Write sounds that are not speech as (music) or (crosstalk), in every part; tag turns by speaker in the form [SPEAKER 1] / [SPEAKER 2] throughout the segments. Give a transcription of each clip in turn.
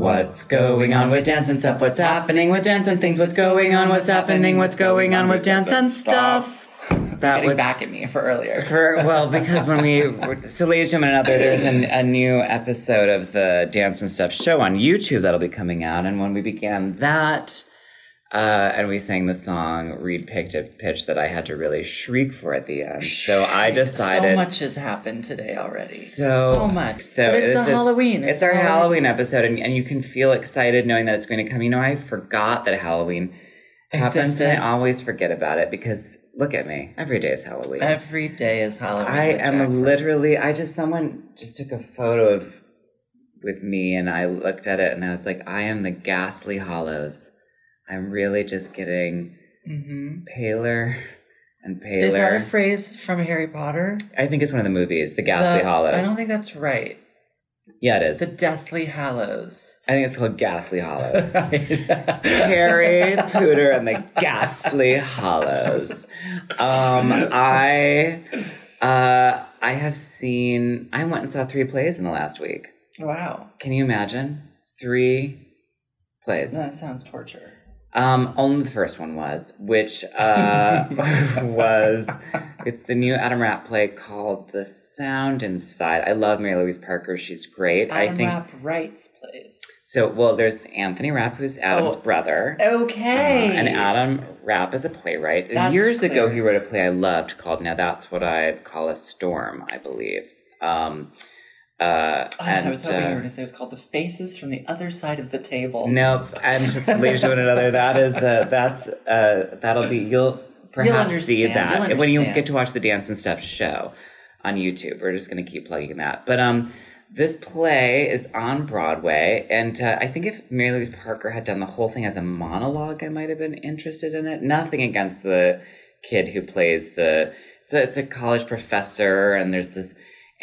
[SPEAKER 1] What's going on with dance and stuff? What's happening with dance and things? What's going on? What's happening? What's going on with dance and stuff? That
[SPEAKER 2] Getting
[SPEAKER 1] was
[SPEAKER 2] back at me for earlier. (laughs)
[SPEAKER 1] for well because when we (laughs) so ladies and another, there's an, a new episode of the Dance and Stuff show on YouTube that'll be coming out, and when we began that. Uh, and we sang the song. Reed picked a pitch that I had to really shriek for at the end. So I decided
[SPEAKER 2] So much has happened today already.
[SPEAKER 1] so,
[SPEAKER 2] So, much.
[SPEAKER 1] So
[SPEAKER 2] but it's, a
[SPEAKER 1] just-
[SPEAKER 2] Halloween.
[SPEAKER 1] It's, our Halloween, episode, and, and you can feel excited knowing that it's going to come. You know, I forgot that Halloween happens, and I always forget about it because look at me. Every day is Halloween.
[SPEAKER 2] Every day is Halloween.
[SPEAKER 1] I am
[SPEAKER 2] Jackford.
[SPEAKER 1] literally. I just someone just took a photo of with me, and I looked at it, and I was like, I am the ghastly hollows. I'm really just getting
[SPEAKER 2] Mhm.
[SPEAKER 1] paler and paler.
[SPEAKER 2] Is that a phrase from Harry Potter?
[SPEAKER 1] I think it's one of the movies, The Ghastly
[SPEAKER 2] The-
[SPEAKER 1] Hollows.
[SPEAKER 2] I don't think that's right.
[SPEAKER 1] yeah, it is.
[SPEAKER 2] The Deathly Hallows.
[SPEAKER 1] I think it's called Ghastly Hollows. (laughs) Harry Potter and the Ghastly Hollows. Um, I uh, I have seen. I went and saw three plays in the last week.
[SPEAKER 2] wow.
[SPEAKER 1] Can you imagine three plays?
[SPEAKER 2] That sounds torture.
[SPEAKER 1] Um, only the first one was, which uh, (laughs) was it's the new Adam Rapp play called The Sound Inside. I love Mary Louise Parker. She's great.
[SPEAKER 2] Adam
[SPEAKER 1] I think
[SPEAKER 2] Rapp writes plays.
[SPEAKER 1] so. Well, there's Anthony Rapp, who's Adam's
[SPEAKER 2] Oh,
[SPEAKER 1] brother.
[SPEAKER 2] Okay.
[SPEAKER 1] Uh, and Adam Rapp is a playwright.
[SPEAKER 2] That's
[SPEAKER 1] Years ago, he wrote a play I loved called "Now That's What I'd Call a Storm," I believe. Um, uh,
[SPEAKER 2] Oh,
[SPEAKER 1] and,
[SPEAKER 2] I was hoping
[SPEAKER 1] uh,
[SPEAKER 2] you were going to say it was called The Faces from the Other Side of the Table.
[SPEAKER 1] Nope. And just ladies and another, that is uh, that's uh, that'll be you'll perhaps see that
[SPEAKER 2] You'll
[SPEAKER 1] when you get to watch the dance and stuff show on YouTube. We're just going to keep plugging that. But um, this play is on Broadway, and uh, I think if Mary Louise Parker had done the whole thing as a monologue, I might have been interested in it. Nothing against the kid who plays the. A, it's a college professor, and there's this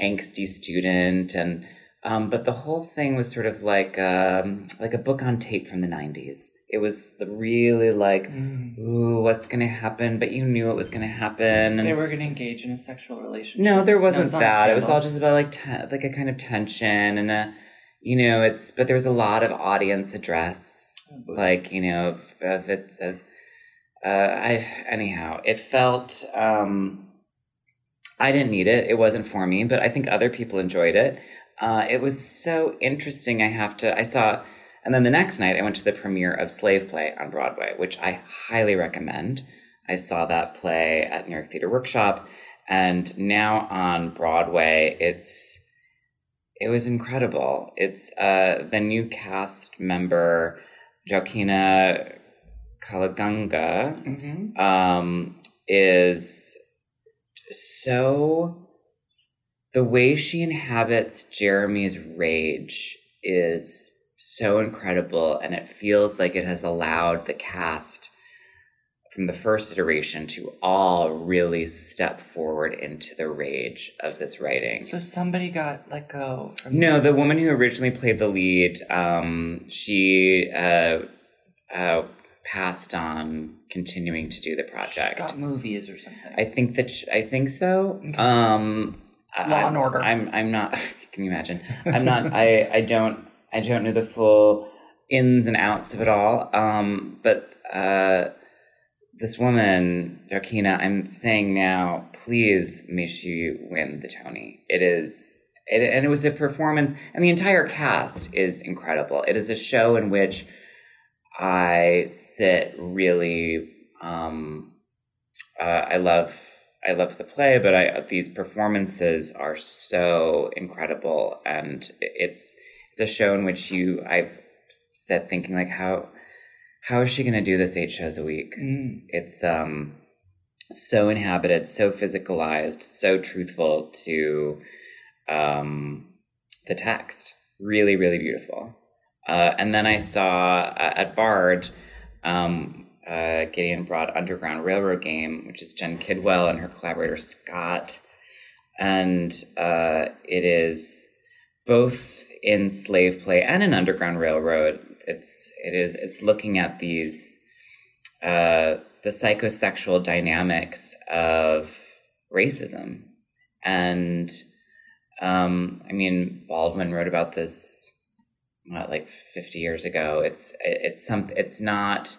[SPEAKER 1] angsty student, and um, but the whole thing was sort of like um, like a book on tape from the '90s. It was the really like,
[SPEAKER 2] Mm.
[SPEAKER 1] ooh, what's gonna happen? But you knew it was gonna happen.
[SPEAKER 2] They
[SPEAKER 1] And
[SPEAKER 2] were going to engage in a sexual relationship.
[SPEAKER 1] no, there wasn't
[SPEAKER 2] it's not a
[SPEAKER 1] that. It was all just about like te- like a kind of tension and a, you know, it's but there was a lot of audience address, like you know, of, of it. Of, uh, I anyhow, it felt. um I didn't need it. It wasn't for me, but I think other people enjoyed it. Uh, it was so interesting. I have to. I saw, and then the next night I went to the premiere of Slave Play on Broadway, which I highly recommend. I saw that play at New York Theater Workshop, and now on Broadway, it's it was incredible. It's uh, the new cast member, Joaquina Kalukango,
[SPEAKER 2] Mhm.
[SPEAKER 1] um, is so the way she inhabits Jeremy's rage is so incredible, and it feels like it has allowed the cast from the first iteration to all really step forward into the rage of this writing.
[SPEAKER 2] So somebody got let go from.
[SPEAKER 1] No, the woman who originally played the lead, um, she uh, uh, passed on continuing to do the
[SPEAKER 2] She's
[SPEAKER 1] project.
[SPEAKER 2] got movies or something.
[SPEAKER 1] I think that sh- I think so.
[SPEAKER 2] Okay.
[SPEAKER 1] Um, I-
[SPEAKER 2] Law
[SPEAKER 1] I'm-
[SPEAKER 2] and Order.
[SPEAKER 1] I'm I'm not. (laughs) Can you imagine? I'm not. I I don't I don't know the full ins and outs of it all. Um, but uh, this woman, Joaquina, I'm saying now, please may she win the Tony. It is. It, and it was a performance, and the entire cast is incredible. It is a show in which I sit really. Um, uh, I love I love the play, but I these performances are so incredible, and it's it's a show in which you I've said thinking like how how is she going to do this eight shows a week?
[SPEAKER 2] Mm.
[SPEAKER 1] It's um so inhabited, so physicalized, so truthful to um the text. Really, really beautiful. Uh, and then I saw uh, at Bard, um, uh, Gideon brought Underground Railroad Game, which is Jen Kidwell and her collaborator Scott. And uh, it is both in slave play and in Underground Railroad. It's it is it's looking at these uh, the psychosexual dynamics of racism, and um, I mean Baldwin wrote about this what, like 50 years ago. It's it's some it's not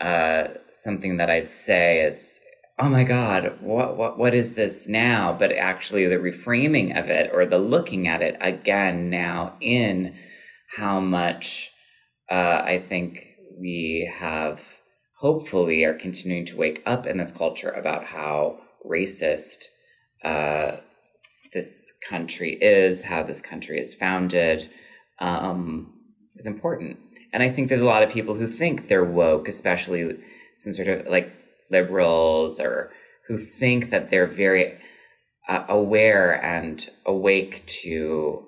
[SPEAKER 1] uh, something that I'd say it's oh my god what what what is this now but actually the reframing of it or the looking at it again now in how much uh, I think we have hopefully are continuing to wake up in this culture about how racist uh, this country is, how this country is founded, um, is important. And I think there's a lot of people who think they're woke, especially some sort of like liberals or who think that they're very uh, aware and awake to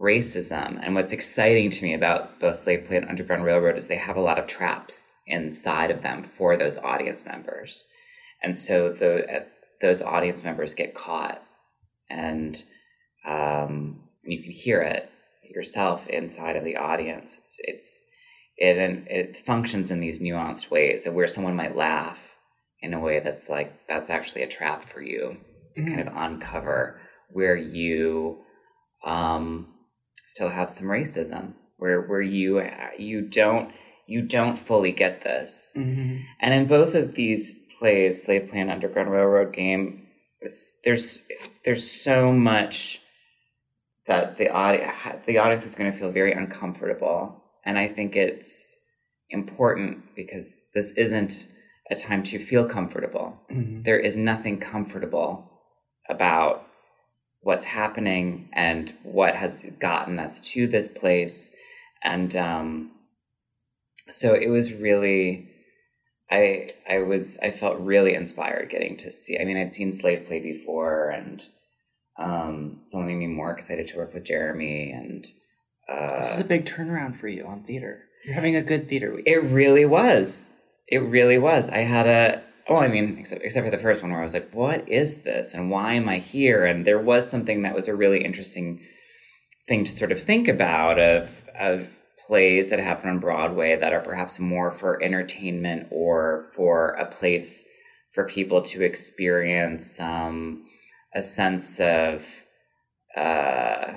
[SPEAKER 1] racism. And what's exciting to me about both Slave Play and Underground Railroad is they have a lot of traps inside of them for those audience members. And so the uh, those audience members get caught and um, you can hear it yourself inside of the audience. It's it's it and it functions in these nuanced ways, of where someone might laugh in a way that's like that's actually a trap for you to mm. kind of uncover where you um, still have some racism, where where you you don't you don't fully get this, mm-hmm. and in both of these plays, Slave Play and Underground Railroad Game, there's there's so much that the audience the audience is going to feel very uncomfortable, and I think it's important because this isn't a time to feel comfortable. Mm-hmm. There is nothing comfortable about what's happening and what has gotten us to this place, and um, so it was really I I was I felt really inspired getting to see. I mean, I'd seen Slave Play before, and um, it's only made me more excited to work with Jeremy. And
[SPEAKER 2] uh, this is a big turnaround for you on theater. You're having a good theater week.
[SPEAKER 1] It really was. It really was. I had a well, I mean, except except for the first one where I was like, "What is this? And why am I here?" And there was something that was a really interesting thing to sort of think about of of plays that happen on Broadway that are perhaps more for entertainment or for a place for people to experience um, a sense of uh,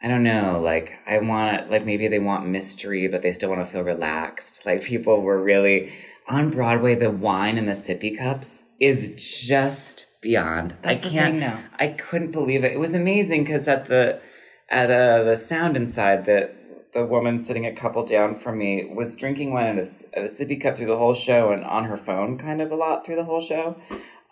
[SPEAKER 1] I don't know, like I want it, like maybe they want mystery, but they still want to feel relaxed. (laughs) Like people were really on Broadway, the wine and the sippy cups is just beyond.
[SPEAKER 2] That's
[SPEAKER 1] I can't
[SPEAKER 2] now.
[SPEAKER 1] I couldn't believe it. It was amazing because at the at uh, the sound inside that the woman sitting a couple down from me was drinking wine at a, a sippy cup through the whole show and on her phone kind of a lot through the whole show.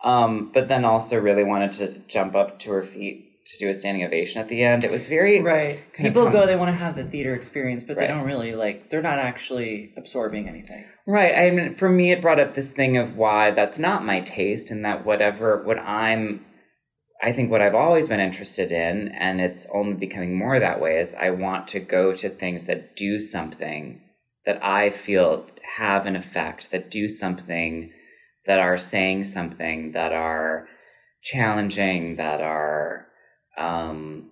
[SPEAKER 1] Um, but then also really wanted to jump up to her feet to do a standing ovation at the end. It was very
[SPEAKER 2] right. People go, they want to have the theater experience, but right. they don't really like. They're not actually absorbing anything.
[SPEAKER 1] Right. I mean, for me, it brought up this thing of why that's not my taste, and that whatever what I'm I think what I've always been interested in, and it's only becoming more that way, is I want to go to things that do something that I feel have an effect, that do something, that are saying something, that are challenging, that are, um,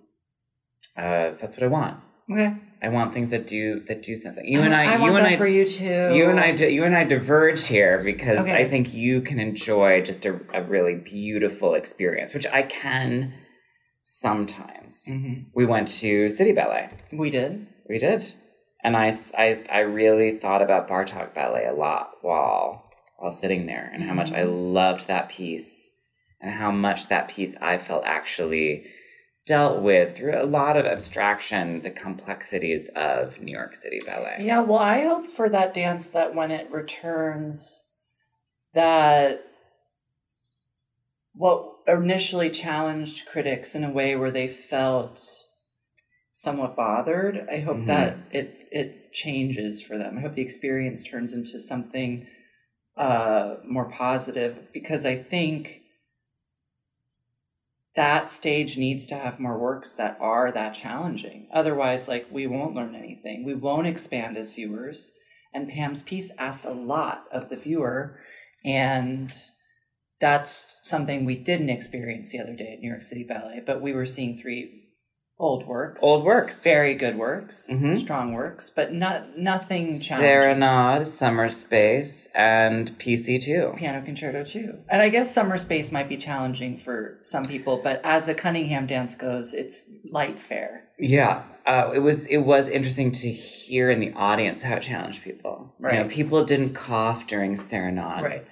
[SPEAKER 1] uh, that's what I want.
[SPEAKER 2] Okay.
[SPEAKER 1] I want things that do that do something. You and I,
[SPEAKER 2] I
[SPEAKER 1] you
[SPEAKER 2] and
[SPEAKER 1] I,
[SPEAKER 2] for you too.
[SPEAKER 1] You and I, you and I diverge here because okay. I think you can enjoy just a, a, really beautiful experience, which I can sometimes. Mm-hmm. We went to City Ballet.
[SPEAKER 2] We did.
[SPEAKER 1] We did, and I, I, I really thought about Bartok Ballet a lot while while sitting there, and how much I mm-hmm. loved that piece, and how much that piece I felt actually dealt with through a lot of abstraction the complexities of New York City ballet.
[SPEAKER 2] Yeah, well, I hope for that dance that when it returns, that what initially challenged critics in a way where they felt somewhat bothered. I hope mm-hmm. that it it changes for them. I hope the experience turns into something uh, more positive because I think that stage needs to have more works that are that challenging. Otherwise, like we won't learn anything. We won't expand as viewers. And Pam's piece asked a lot of the viewer, and that's something we didn't experience the other day at New York City Ballet. But we were seeing three old works,
[SPEAKER 1] Old works.
[SPEAKER 2] very good works,
[SPEAKER 1] Mhm.
[SPEAKER 2] strong works, but not nothing.
[SPEAKER 1] Serenade, Summer Space, and PC2.
[SPEAKER 2] Piano Concerto Two, and I guess Summer Space might be challenging for some people, but as a Cunningham dance goes, it's light fare.
[SPEAKER 1] Yeah, uh, it was it was interesting to hear in the audience how it challenged people. You know,
[SPEAKER 2] Right.
[SPEAKER 1] people didn't cough during Serenade.
[SPEAKER 2] Right.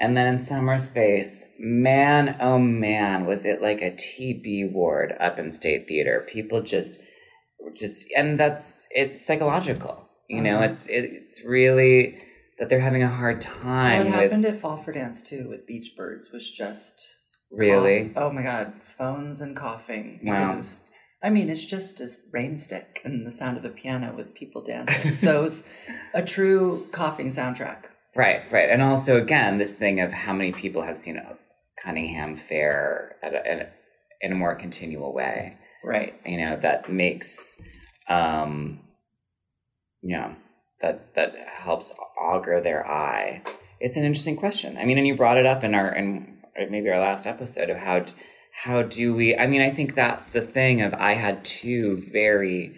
[SPEAKER 1] And then in Summer Space, man, oh man, was it like a TB ward up in State Theater. People just, just, and that's, it's psychological. You know,
[SPEAKER 2] Uh-huh.
[SPEAKER 1] it's, it's really that they're having a hard time
[SPEAKER 2] what
[SPEAKER 1] with,
[SPEAKER 2] happened at Fall for Dance too with Beach Birds was just
[SPEAKER 1] really.
[SPEAKER 2] cough- Oh my god, phones and coughing.
[SPEAKER 1] Wow.
[SPEAKER 2] Was, I mean, it's just a rain stick and the sound of the piano with people dancing. so it was a true coughing soundtrack.
[SPEAKER 1] Right, right. And also, again, this thing of how many people have seen Cunningham fare at a, in, a, in a more continual way.
[SPEAKER 2] Right.
[SPEAKER 1] you know that makes um you know that that helps augur their eye it's an interesting question i mean and you brought it up in our in maybe our last episode of how how do we i mean i think that's the thing of i had two very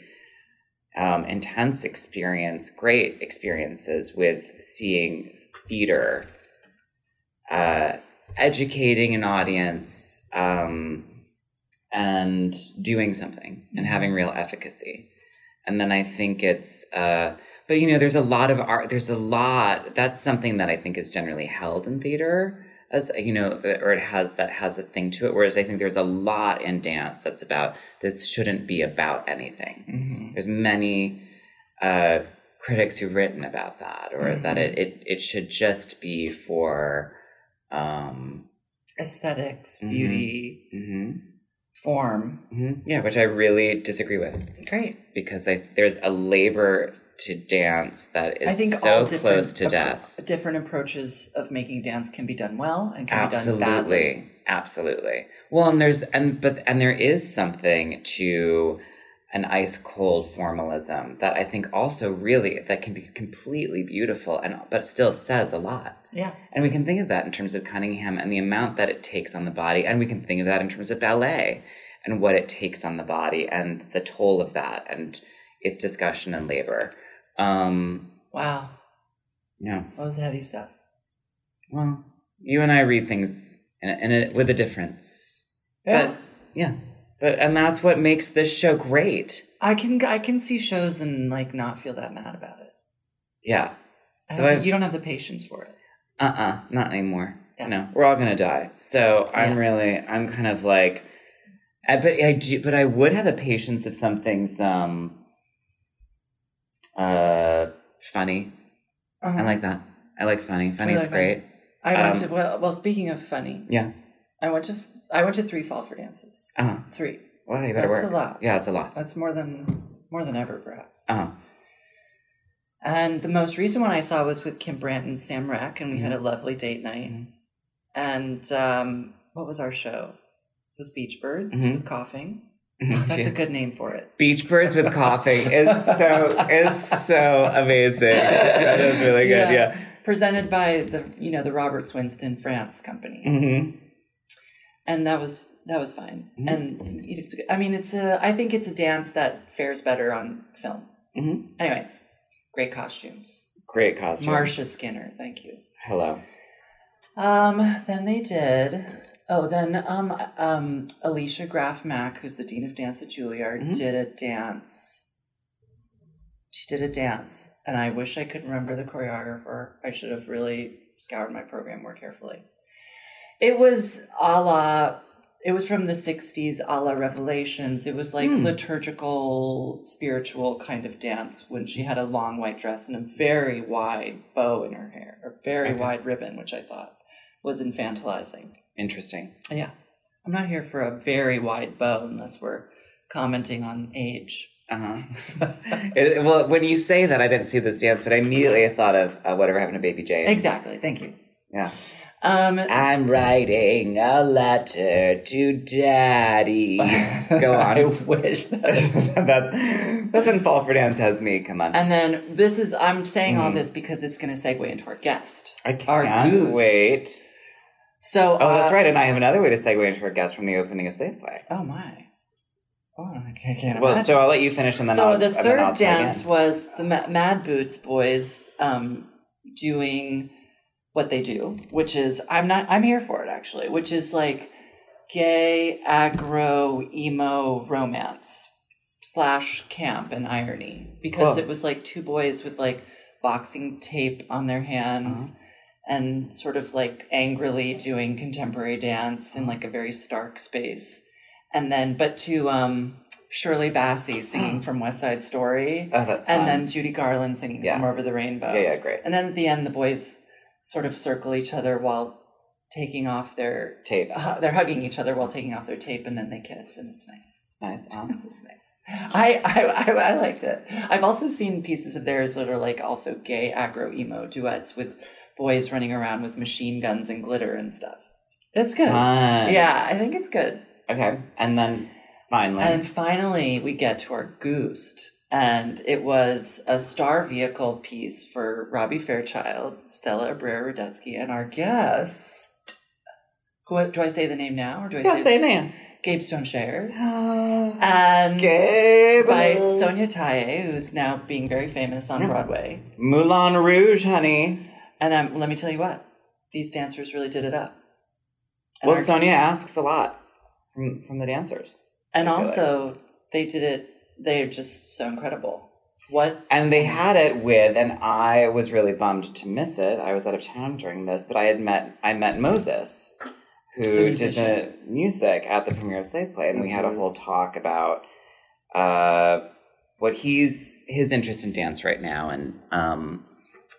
[SPEAKER 1] um, intense experience great experiences with seeing theater uh, educating an audience um, and doing something and having real efficacy. And then I think it's, uh, but you know, there's a lot of art, there's a lot, that's something that I think is generally held in theater as, you know, or it has, that has a thing to it. Whereas I think there's a lot in dance that's about, this shouldn't be about anything.
[SPEAKER 2] hmm
[SPEAKER 1] There's many, uh, critics who've written about that or that it, it, it should just be for, um,
[SPEAKER 2] Aesthetics,
[SPEAKER 1] Mhm.
[SPEAKER 2] beauty,
[SPEAKER 1] mhm,
[SPEAKER 2] form.
[SPEAKER 1] mhm. yeah, which I really disagree with.
[SPEAKER 2] Great.
[SPEAKER 1] because I, there's a labor to dance that is
[SPEAKER 2] I think
[SPEAKER 1] so
[SPEAKER 2] all
[SPEAKER 1] close to
[SPEAKER 2] appro-
[SPEAKER 1] death.
[SPEAKER 2] different approaches of making dance can be done well and can be done badly.
[SPEAKER 1] Absolutely, absolutely. Well, and there's and but and there is something to an ice cold formalism that I think also really that can be completely beautiful and but still says a lot.
[SPEAKER 2] Yeah.
[SPEAKER 1] And we can think of that in terms of Cunningham and the amount that it takes on the body, and we can think of that in terms of ballet and what it takes on the body and the toll of that and its discussion and labor. Um,
[SPEAKER 2] Wow.
[SPEAKER 1] yeah.
[SPEAKER 2] That was heavy stuff.
[SPEAKER 1] Well, you and I read things in a, in a, with a difference.
[SPEAKER 2] Yeah.
[SPEAKER 1] But yeah, but and that's what makes this show great.
[SPEAKER 2] I can I can see shows and like not feel that mad about it.
[SPEAKER 1] Yeah.
[SPEAKER 2] I
[SPEAKER 1] But
[SPEAKER 2] don't think- you don't have the patience for it.
[SPEAKER 1] Uh uh not anymore.
[SPEAKER 2] Yeah.
[SPEAKER 1] No, we're all gonna die. So I'm
[SPEAKER 2] Yeah.
[SPEAKER 1] really, I'm kind of like, I, but I do, but I would have the patience if something's um, uh, funny.
[SPEAKER 2] Uh-huh.
[SPEAKER 1] I like that. I like funny. Funny is
[SPEAKER 2] like
[SPEAKER 1] great.
[SPEAKER 2] I went
[SPEAKER 1] um,
[SPEAKER 2] to well, well. Speaking of funny,
[SPEAKER 1] Yeah.
[SPEAKER 2] I went to I went to three fall for dances.
[SPEAKER 1] Uh huh.
[SPEAKER 2] Three.
[SPEAKER 1] Well, you better
[SPEAKER 2] That's
[SPEAKER 1] work.
[SPEAKER 2] a lot.
[SPEAKER 1] Yeah, it's a lot.
[SPEAKER 2] That's more than more than ever, perhaps.
[SPEAKER 1] Uh huh.
[SPEAKER 2] And the most recent one I saw was with Kim Brandt and Sam Rack, and we had a
[SPEAKER 1] Mm-hmm.
[SPEAKER 2] lovely date night.
[SPEAKER 1] Mhm.
[SPEAKER 2] And um, what was our show? It was Beach Birds
[SPEAKER 1] Mhm.
[SPEAKER 2] with coughing. That's a good name for it.
[SPEAKER 1] Beach birds with coughing is so is so amazing. that is really good.
[SPEAKER 2] Yeah.
[SPEAKER 1] Yeah.
[SPEAKER 2] Presented by the you know the Robert Swinston France company,
[SPEAKER 1] hmm
[SPEAKER 2] and that was that was fine.
[SPEAKER 1] Mhm.
[SPEAKER 2] And it's, I mean, it's a I think it's a dance that fares better on film.
[SPEAKER 1] hmm
[SPEAKER 2] Anyways, great costumes.
[SPEAKER 1] Great costumes.
[SPEAKER 2] Marsha Skinner, thank you.
[SPEAKER 1] Hello.
[SPEAKER 2] Um, then they did. Oh, then um, um, Alicia Graf Mack, who's the dean of dance at Juilliard,
[SPEAKER 1] Mhm.
[SPEAKER 2] did a dance. She did a dance, and I wish I could remember the choreographer. I should have really scoured my program more carefully. It was a la. It was from the '60s, a la Revelations. It was like
[SPEAKER 1] Hmm.
[SPEAKER 2] liturgical, spiritual kind of dance when she had a long white dress and a very wide bow in her hair, a very
[SPEAKER 1] Okay.
[SPEAKER 2] wide ribbon, which I thought was infantilizing.
[SPEAKER 1] Interesting.
[SPEAKER 2] Yeah. I'm not here for a very wide bow unless we're commenting on age.
[SPEAKER 1] Uh huh. (laughs) it, well, when you say that, I didn't see this dance, but I immediately thought of uh, whatever happened to Baby Jane.
[SPEAKER 2] Exactly. Thank you.
[SPEAKER 1] Yeah.
[SPEAKER 2] Um,
[SPEAKER 1] I'm writing a letter to Daddy. (laughs) Go on.
[SPEAKER 2] I wish that. (laughs)
[SPEAKER 1] that, that's when Fall for Dance has me. Come on.
[SPEAKER 2] and then this is, I'm saying all
[SPEAKER 1] Mhm.
[SPEAKER 2] this because it's going to segue into our guest.
[SPEAKER 1] I can't
[SPEAKER 2] goose.
[SPEAKER 1] wait.
[SPEAKER 2] So,
[SPEAKER 1] Oh, that's
[SPEAKER 2] uh,
[SPEAKER 1] right. And I have another way to segue into our guest from the opening of Slave Play.
[SPEAKER 2] Oh my. Oh, I can't, I can't
[SPEAKER 1] Well, so I'll let you finish, and then
[SPEAKER 2] so
[SPEAKER 1] I'll,
[SPEAKER 2] the third
[SPEAKER 1] I'll
[SPEAKER 2] dance
[SPEAKER 1] in.
[SPEAKER 2] was the Ma- Mad Boots boys um, doing what they do, which is I'm not I'm here for it actually, which is like gay aggro emo romance slash camp and irony because it was like two boys with like boxing tape on their hands.
[SPEAKER 1] Uh-huh.
[SPEAKER 2] And sort of like angrily doing contemporary dance in like a very stark space, and then but to um, Shirley Bassey singing from West Side Story,
[SPEAKER 1] Oh, that's
[SPEAKER 2] and
[SPEAKER 1] fun.
[SPEAKER 2] then Judy Garland singing
[SPEAKER 1] Yeah.
[SPEAKER 2] "Somewhere Over the Rainbow."
[SPEAKER 1] Yeah, yeah, great.
[SPEAKER 2] And then at the end, the boys sort of circle each other while taking off their
[SPEAKER 1] tape.
[SPEAKER 2] uh, they're hugging each other while taking off their tape, and then they kiss, and it's nice.
[SPEAKER 1] It's nice. huh? (laughs)
[SPEAKER 2] It's nice. I, I, I, I liked it. I've also seen pieces of theirs that are like also gay aggro emo duets with boys running around with machine guns and glitter and stuff. It's good.
[SPEAKER 1] Fun.
[SPEAKER 2] Yeah, I think it's good.
[SPEAKER 1] Okay, and then finally,
[SPEAKER 2] And finally, we get to our Goost. And it was a star vehicle piece for Robbie Fairchild, Stella Abrera Rudetsky, and our guest. Who do I say the name now, or do I
[SPEAKER 1] yeah,
[SPEAKER 2] say,
[SPEAKER 1] say name.
[SPEAKER 2] Gabe Stone Shayer?
[SPEAKER 1] Uh,
[SPEAKER 2] And
[SPEAKER 1] Gabe
[SPEAKER 2] by Sonya Tayeh, who's now being very famous on Broadway.
[SPEAKER 1] Moulin Rouge, honey.
[SPEAKER 2] And um, let me tell you what, these dancers really did it up. And,
[SPEAKER 1] Well,
[SPEAKER 2] our-
[SPEAKER 1] Sonya asks a lot from from the dancers,
[SPEAKER 2] and also, they did it, they're just so incredible. What
[SPEAKER 1] and they had it with, and I was really bummed to miss it. I was out of town during this, but I had met I met Moses, who
[SPEAKER 2] The
[SPEAKER 1] did the music at the premiere of Slave Play, and we had a whole talk about uh, what he's his interest in dance right now, and um,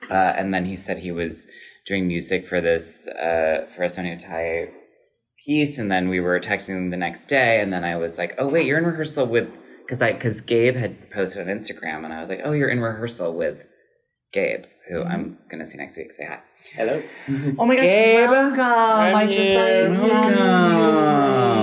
[SPEAKER 1] uh, and then he said he was doing music for this uh, for a Sonya Tayeh piece, and then we were texting the next day, and then I was like, "Oh wait, you're in rehearsal with," because I because Gabe had posted on Instagram, and I was like, "Oh, you're in rehearsal with Gabe, who I'm gonna see next week. Say hi."
[SPEAKER 3] Hello. (laughs)
[SPEAKER 2] Oh my gosh,
[SPEAKER 1] Gabe,
[SPEAKER 2] welcome! I
[SPEAKER 3] I'm
[SPEAKER 2] just saw you dance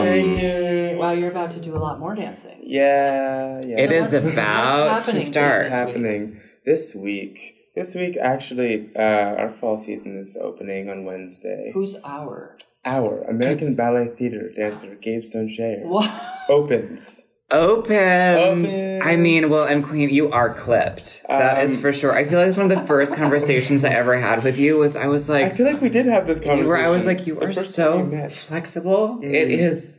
[SPEAKER 2] beautifully. Wow, you're about to do a lot more dancing.
[SPEAKER 3] Yeah, yeah.
[SPEAKER 1] It
[SPEAKER 2] So
[SPEAKER 1] is about
[SPEAKER 2] what's
[SPEAKER 1] to
[SPEAKER 2] happening
[SPEAKER 1] start.
[SPEAKER 2] this week?
[SPEAKER 3] happening this week. This week, actually, uh, our fall season is opening on Wednesday.
[SPEAKER 2] Who's our?
[SPEAKER 3] Our American Ballet Theater dancer Gabe Stone Shayer
[SPEAKER 2] What?
[SPEAKER 3] opens.
[SPEAKER 1] Opens.
[SPEAKER 3] Opens.
[SPEAKER 1] I mean, well, and Queen, you are clipped. That is
[SPEAKER 3] Um,
[SPEAKER 1] for sure. I feel like it's one of the first (laughs) conversations I ever had with you. Was I was like, I
[SPEAKER 3] feel like we did have this conversation.
[SPEAKER 1] Where I was like, you
[SPEAKER 3] the
[SPEAKER 1] are so
[SPEAKER 3] time we met.
[SPEAKER 1] flexible.
[SPEAKER 3] Mm.
[SPEAKER 1] It is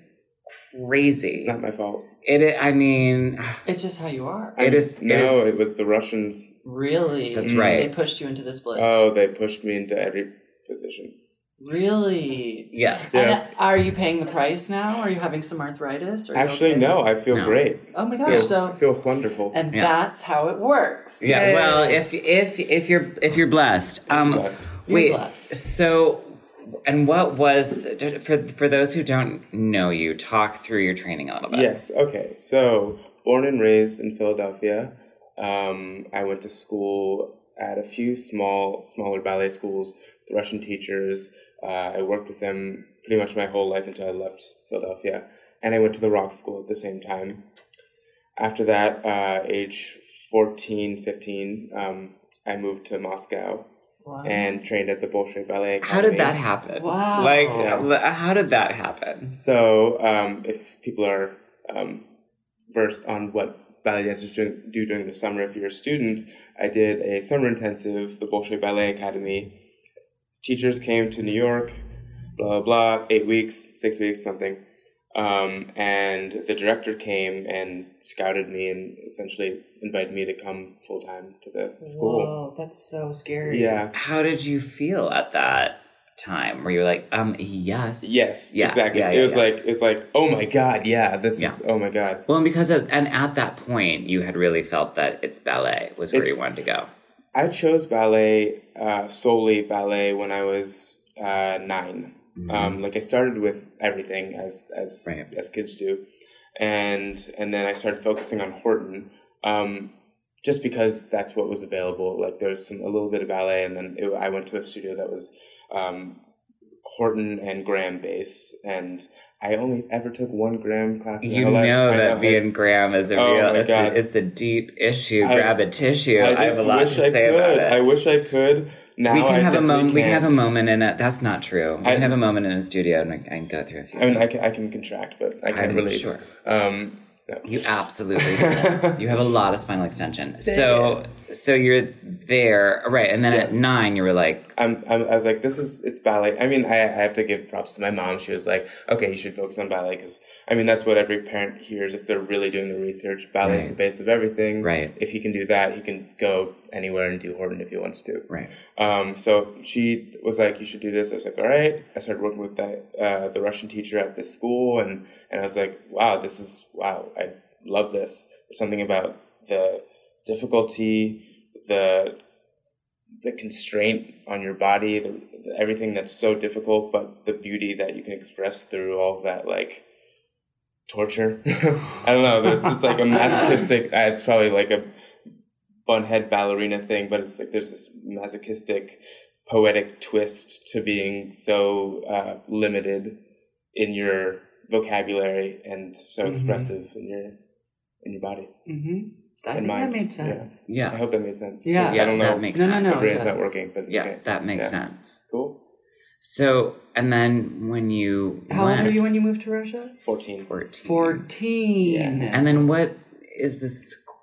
[SPEAKER 1] crazy.
[SPEAKER 3] It's not my fault.
[SPEAKER 1] It. i- I mean,
[SPEAKER 2] It's just how you are.
[SPEAKER 1] it is.
[SPEAKER 3] No,
[SPEAKER 1] It is
[SPEAKER 3] it was the Russians.
[SPEAKER 2] Really?
[SPEAKER 1] That's
[SPEAKER 2] They
[SPEAKER 1] right.
[SPEAKER 2] They pushed you into this place.
[SPEAKER 3] Oh, they pushed me into every position.
[SPEAKER 2] Really?
[SPEAKER 1] yes.
[SPEAKER 3] Yeah.
[SPEAKER 2] And
[SPEAKER 3] Yes.
[SPEAKER 2] are you paying the price now? Are you having some arthritis? Are you
[SPEAKER 3] Actually,
[SPEAKER 2] okay?
[SPEAKER 3] no, I feel
[SPEAKER 1] No.
[SPEAKER 3] great.
[SPEAKER 2] Oh my
[SPEAKER 3] I
[SPEAKER 2] gosh!
[SPEAKER 3] feel,
[SPEAKER 2] So,
[SPEAKER 3] I feel wonderful.
[SPEAKER 2] and
[SPEAKER 1] Yeah.
[SPEAKER 2] that's how it works.
[SPEAKER 1] Yeah.
[SPEAKER 3] Yay.
[SPEAKER 1] Well, if if if you're if you're blessed, um,
[SPEAKER 3] blessed.
[SPEAKER 2] You're
[SPEAKER 1] wait.
[SPEAKER 2] blessed.
[SPEAKER 1] So, and what was for for those who don't know you? Talk through your training a little bit.
[SPEAKER 3] Yes. Okay. So, born and raised in Philadelphia, um, I went to school at a few small, smaller ballet schools. The Russian teachers. Uh, I worked with them pretty much my whole life until I left Philadelphia, and I went to the rock school at the same time. After that, uh, age 14, 15, um, I moved to Moscow
[SPEAKER 2] Wow.
[SPEAKER 3] and trained at the Bolshoi Ballet Academy.
[SPEAKER 1] How did that happen?
[SPEAKER 2] Wow.
[SPEAKER 1] Like,
[SPEAKER 3] Yeah.
[SPEAKER 1] how did that happen?
[SPEAKER 3] So, um, if people are um, versed on what ballet dancers do, do during the summer, if you're a student, I did a summer intensive, the Bolshoi Ballet Academy. Teachers came to New York, blah, blah, blah, eight weeks, six weeks, something. Um, and the director came and scouted me and essentially invited me to come full time to the school.
[SPEAKER 2] Whoa, that's so scary.
[SPEAKER 3] Yeah.
[SPEAKER 1] How did you feel at that time? Were you were like, um, yes,
[SPEAKER 3] Yes,
[SPEAKER 1] yeah,
[SPEAKER 3] exactly.
[SPEAKER 1] yeah,
[SPEAKER 3] it
[SPEAKER 1] yeah,
[SPEAKER 3] was
[SPEAKER 1] yeah.
[SPEAKER 3] like it was like, oh my god, yeah, this
[SPEAKER 1] Yeah.
[SPEAKER 3] is oh my god.
[SPEAKER 1] Well, and because of, and at that point, you had really felt that it's ballet was where you wanted to go.
[SPEAKER 3] I chose ballet uh, solely ballet when I was uh, 9 Um, like I started with everything as as
[SPEAKER 1] Mm-hmm. Right.
[SPEAKER 3] as kids do, and and then I started focusing on Horton, um, just because that's what was available. Like there was some a little bit of ballet, and then it, I went to a studio that was um, Horton and Graham based, and I only ever took one Graham class.
[SPEAKER 1] You
[SPEAKER 3] life.
[SPEAKER 1] know
[SPEAKER 3] I
[SPEAKER 1] that and Graham is a
[SPEAKER 3] Oh
[SPEAKER 1] real, it's a, it's a deep issue.
[SPEAKER 3] I-
[SPEAKER 1] Grab a tissue. I,
[SPEAKER 3] I
[SPEAKER 1] have a lot to
[SPEAKER 3] wish I
[SPEAKER 1] say
[SPEAKER 3] could.
[SPEAKER 1] about it.
[SPEAKER 3] I wish I could. Now
[SPEAKER 1] we can
[SPEAKER 3] I
[SPEAKER 1] have a moment. We can have a moment in it. That's not true. We
[SPEAKER 3] I-
[SPEAKER 1] can have a moment in a studio and, and go through a few.
[SPEAKER 3] I mean, I can, I can contract, but I can't
[SPEAKER 1] I'm
[SPEAKER 3] release.
[SPEAKER 1] sure.
[SPEAKER 3] Um, No.
[SPEAKER 1] You absolutely did. (laughs) you have a lot of spinal extension. So so you're there, right? And then
[SPEAKER 3] Yes.
[SPEAKER 1] at nine, you were like,
[SPEAKER 3] I'm, I'm, I was like, this is, it's ballet. I mean, I, I have to give props to my mom. She was like, okay, you should focus on ballet because, I mean, that's what every parent hears if they're really doing the research. Ballet is the base of everything.
[SPEAKER 1] Right.
[SPEAKER 3] If he can do that, he can go anywhere and do Horton if he wants to.
[SPEAKER 1] right,
[SPEAKER 3] Um, so she was like, "You should do this." I was like, "All right." I started working with the uh, the Russian teacher at this school, and and I was like, "Wow, this is wow! I love this." There's something about the difficulty, the the constraint on your body, the, the, everything that's so difficult, but the beauty that you can express through all that, like torture. (laughs) I don't know. There's this like a (laughs) masochistic. Uh, it's probably like a bunhead ballerina thing, but it's like there's this masochistic, poetic twist to being so uh, limited in your vocabulary and so
[SPEAKER 2] Mhm.
[SPEAKER 3] expressive in your in your body.
[SPEAKER 2] Mm-hmm. I
[SPEAKER 3] And
[SPEAKER 2] think that
[SPEAKER 3] mind,
[SPEAKER 2] made
[SPEAKER 3] yeah.
[SPEAKER 2] sense.
[SPEAKER 3] I hope that made sense.
[SPEAKER 2] Yeah.
[SPEAKER 3] 'Cause I don't know.
[SPEAKER 1] that makes
[SPEAKER 2] No, no,
[SPEAKER 1] sense.
[SPEAKER 2] no.
[SPEAKER 3] My brain's
[SPEAKER 2] it
[SPEAKER 3] not working, but
[SPEAKER 1] Yeah,
[SPEAKER 3] okay.
[SPEAKER 1] that makes
[SPEAKER 3] Yeah.
[SPEAKER 1] sense.
[SPEAKER 3] Cool.
[SPEAKER 1] So and then when you
[SPEAKER 2] How
[SPEAKER 1] went,
[SPEAKER 2] old were you when you moved to Russia?
[SPEAKER 3] 14.
[SPEAKER 1] 14.
[SPEAKER 2] Fourteen.
[SPEAKER 3] Yeah.
[SPEAKER 1] And then what is the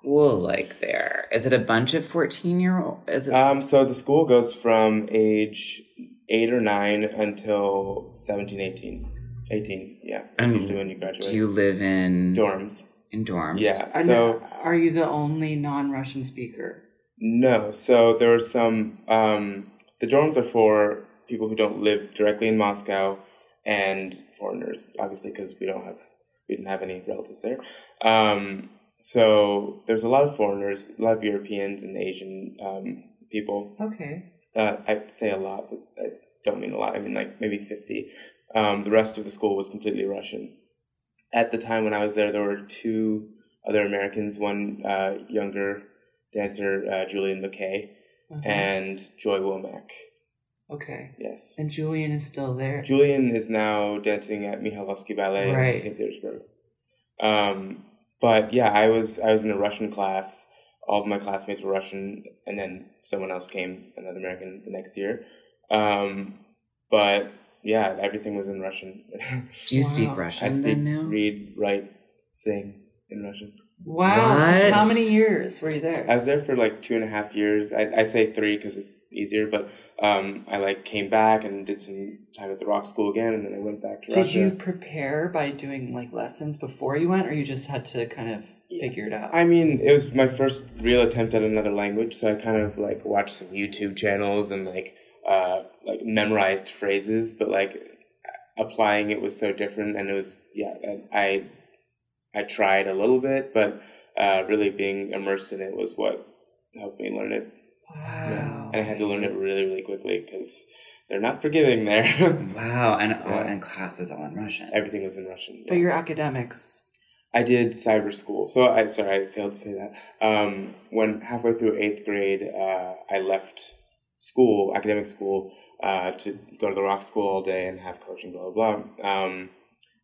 [SPEAKER 1] school like there? Is it a bunch of 14 year old? Is it
[SPEAKER 3] Um, so the school goes from age 8 or 9 until 17, 18. 18, yeah. That's
[SPEAKER 1] And
[SPEAKER 3] usually when you graduate.
[SPEAKER 1] do you live in
[SPEAKER 3] Dorms.
[SPEAKER 1] in dorms?
[SPEAKER 3] Yeah.
[SPEAKER 2] And
[SPEAKER 3] So
[SPEAKER 2] are you the only non-Russian speaker?
[SPEAKER 3] No. So there were some. Um, the dorms are for people who don't live directly in Moscow and foreigners, obviously, because we don't have we didn't have any relatives there. Um, so there's a lot of foreigners, a lot of Europeans and Asian um, people.
[SPEAKER 2] Okay.
[SPEAKER 3] Uh, I say a lot, but I don't mean a lot. I mean like maybe fifty. Um, the rest of the school was completely Russian. At the time when I was there, there were two other Americans. One uh, younger dancer, uh, Julian MacKay,
[SPEAKER 2] Uh-huh.
[SPEAKER 3] and Joy Womack.
[SPEAKER 2] okay.
[SPEAKER 3] Yes.
[SPEAKER 2] And Julian is still there.
[SPEAKER 3] Julian is now dancing at Mikhailovsky Ballet
[SPEAKER 2] Right.
[SPEAKER 3] in St. Petersburg. Um, but yeah, I was I was in a Russian class. All of my classmates were Russian, and then someone else came, another American, the next year. Um, but yeah, everything was in Russian. (laughs)
[SPEAKER 1] Do you speak
[SPEAKER 2] Wow.
[SPEAKER 3] I
[SPEAKER 1] Russian
[SPEAKER 3] speak,
[SPEAKER 1] then now?
[SPEAKER 3] read, write, sing in Russian.
[SPEAKER 2] Wow. 'cause
[SPEAKER 1] What?
[SPEAKER 2] How many years were you there?
[SPEAKER 3] I was there for like two and a half years. I, I say three because it's easier, but um, I like came back and did some time at the rock school again, and then I went back to
[SPEAKER 2] Did
[SPEAKER 3] Russia.
[SPEAKER 2] you prepare by doing like lessons before you went, or you just had to kind of figure it out?
[SPEAKER 3] I mean, it was my first real attempt at another language, so I kind of like watched some YouTube channels and like uh, like memorized phrases, but like applying it was so different, and it was yeah, I I tried a little bit, but uh, really being immersed in it was what helped me learn it,
[SPEAKER 2] wow.
[SPEAKER 3] and I had to learn it really really quickly because they're not forgiving there. (laughs)
[SPEAKER 1] Wow, and oh,
[SPEAKER 3] Yeah.
[SPEAKER 1] and class was all in Russian.
[SPEAKER 3] Everything was in Russian.
[SPEAKER 2] But your academics.
[SPEAKER 3] I did cyber school. So I sorry, I failed to say that. Um, when halfway through eighth grade, uh, I left school, academic school, uh, to go to the rock school all day and have coaching, blah blah blah. Um,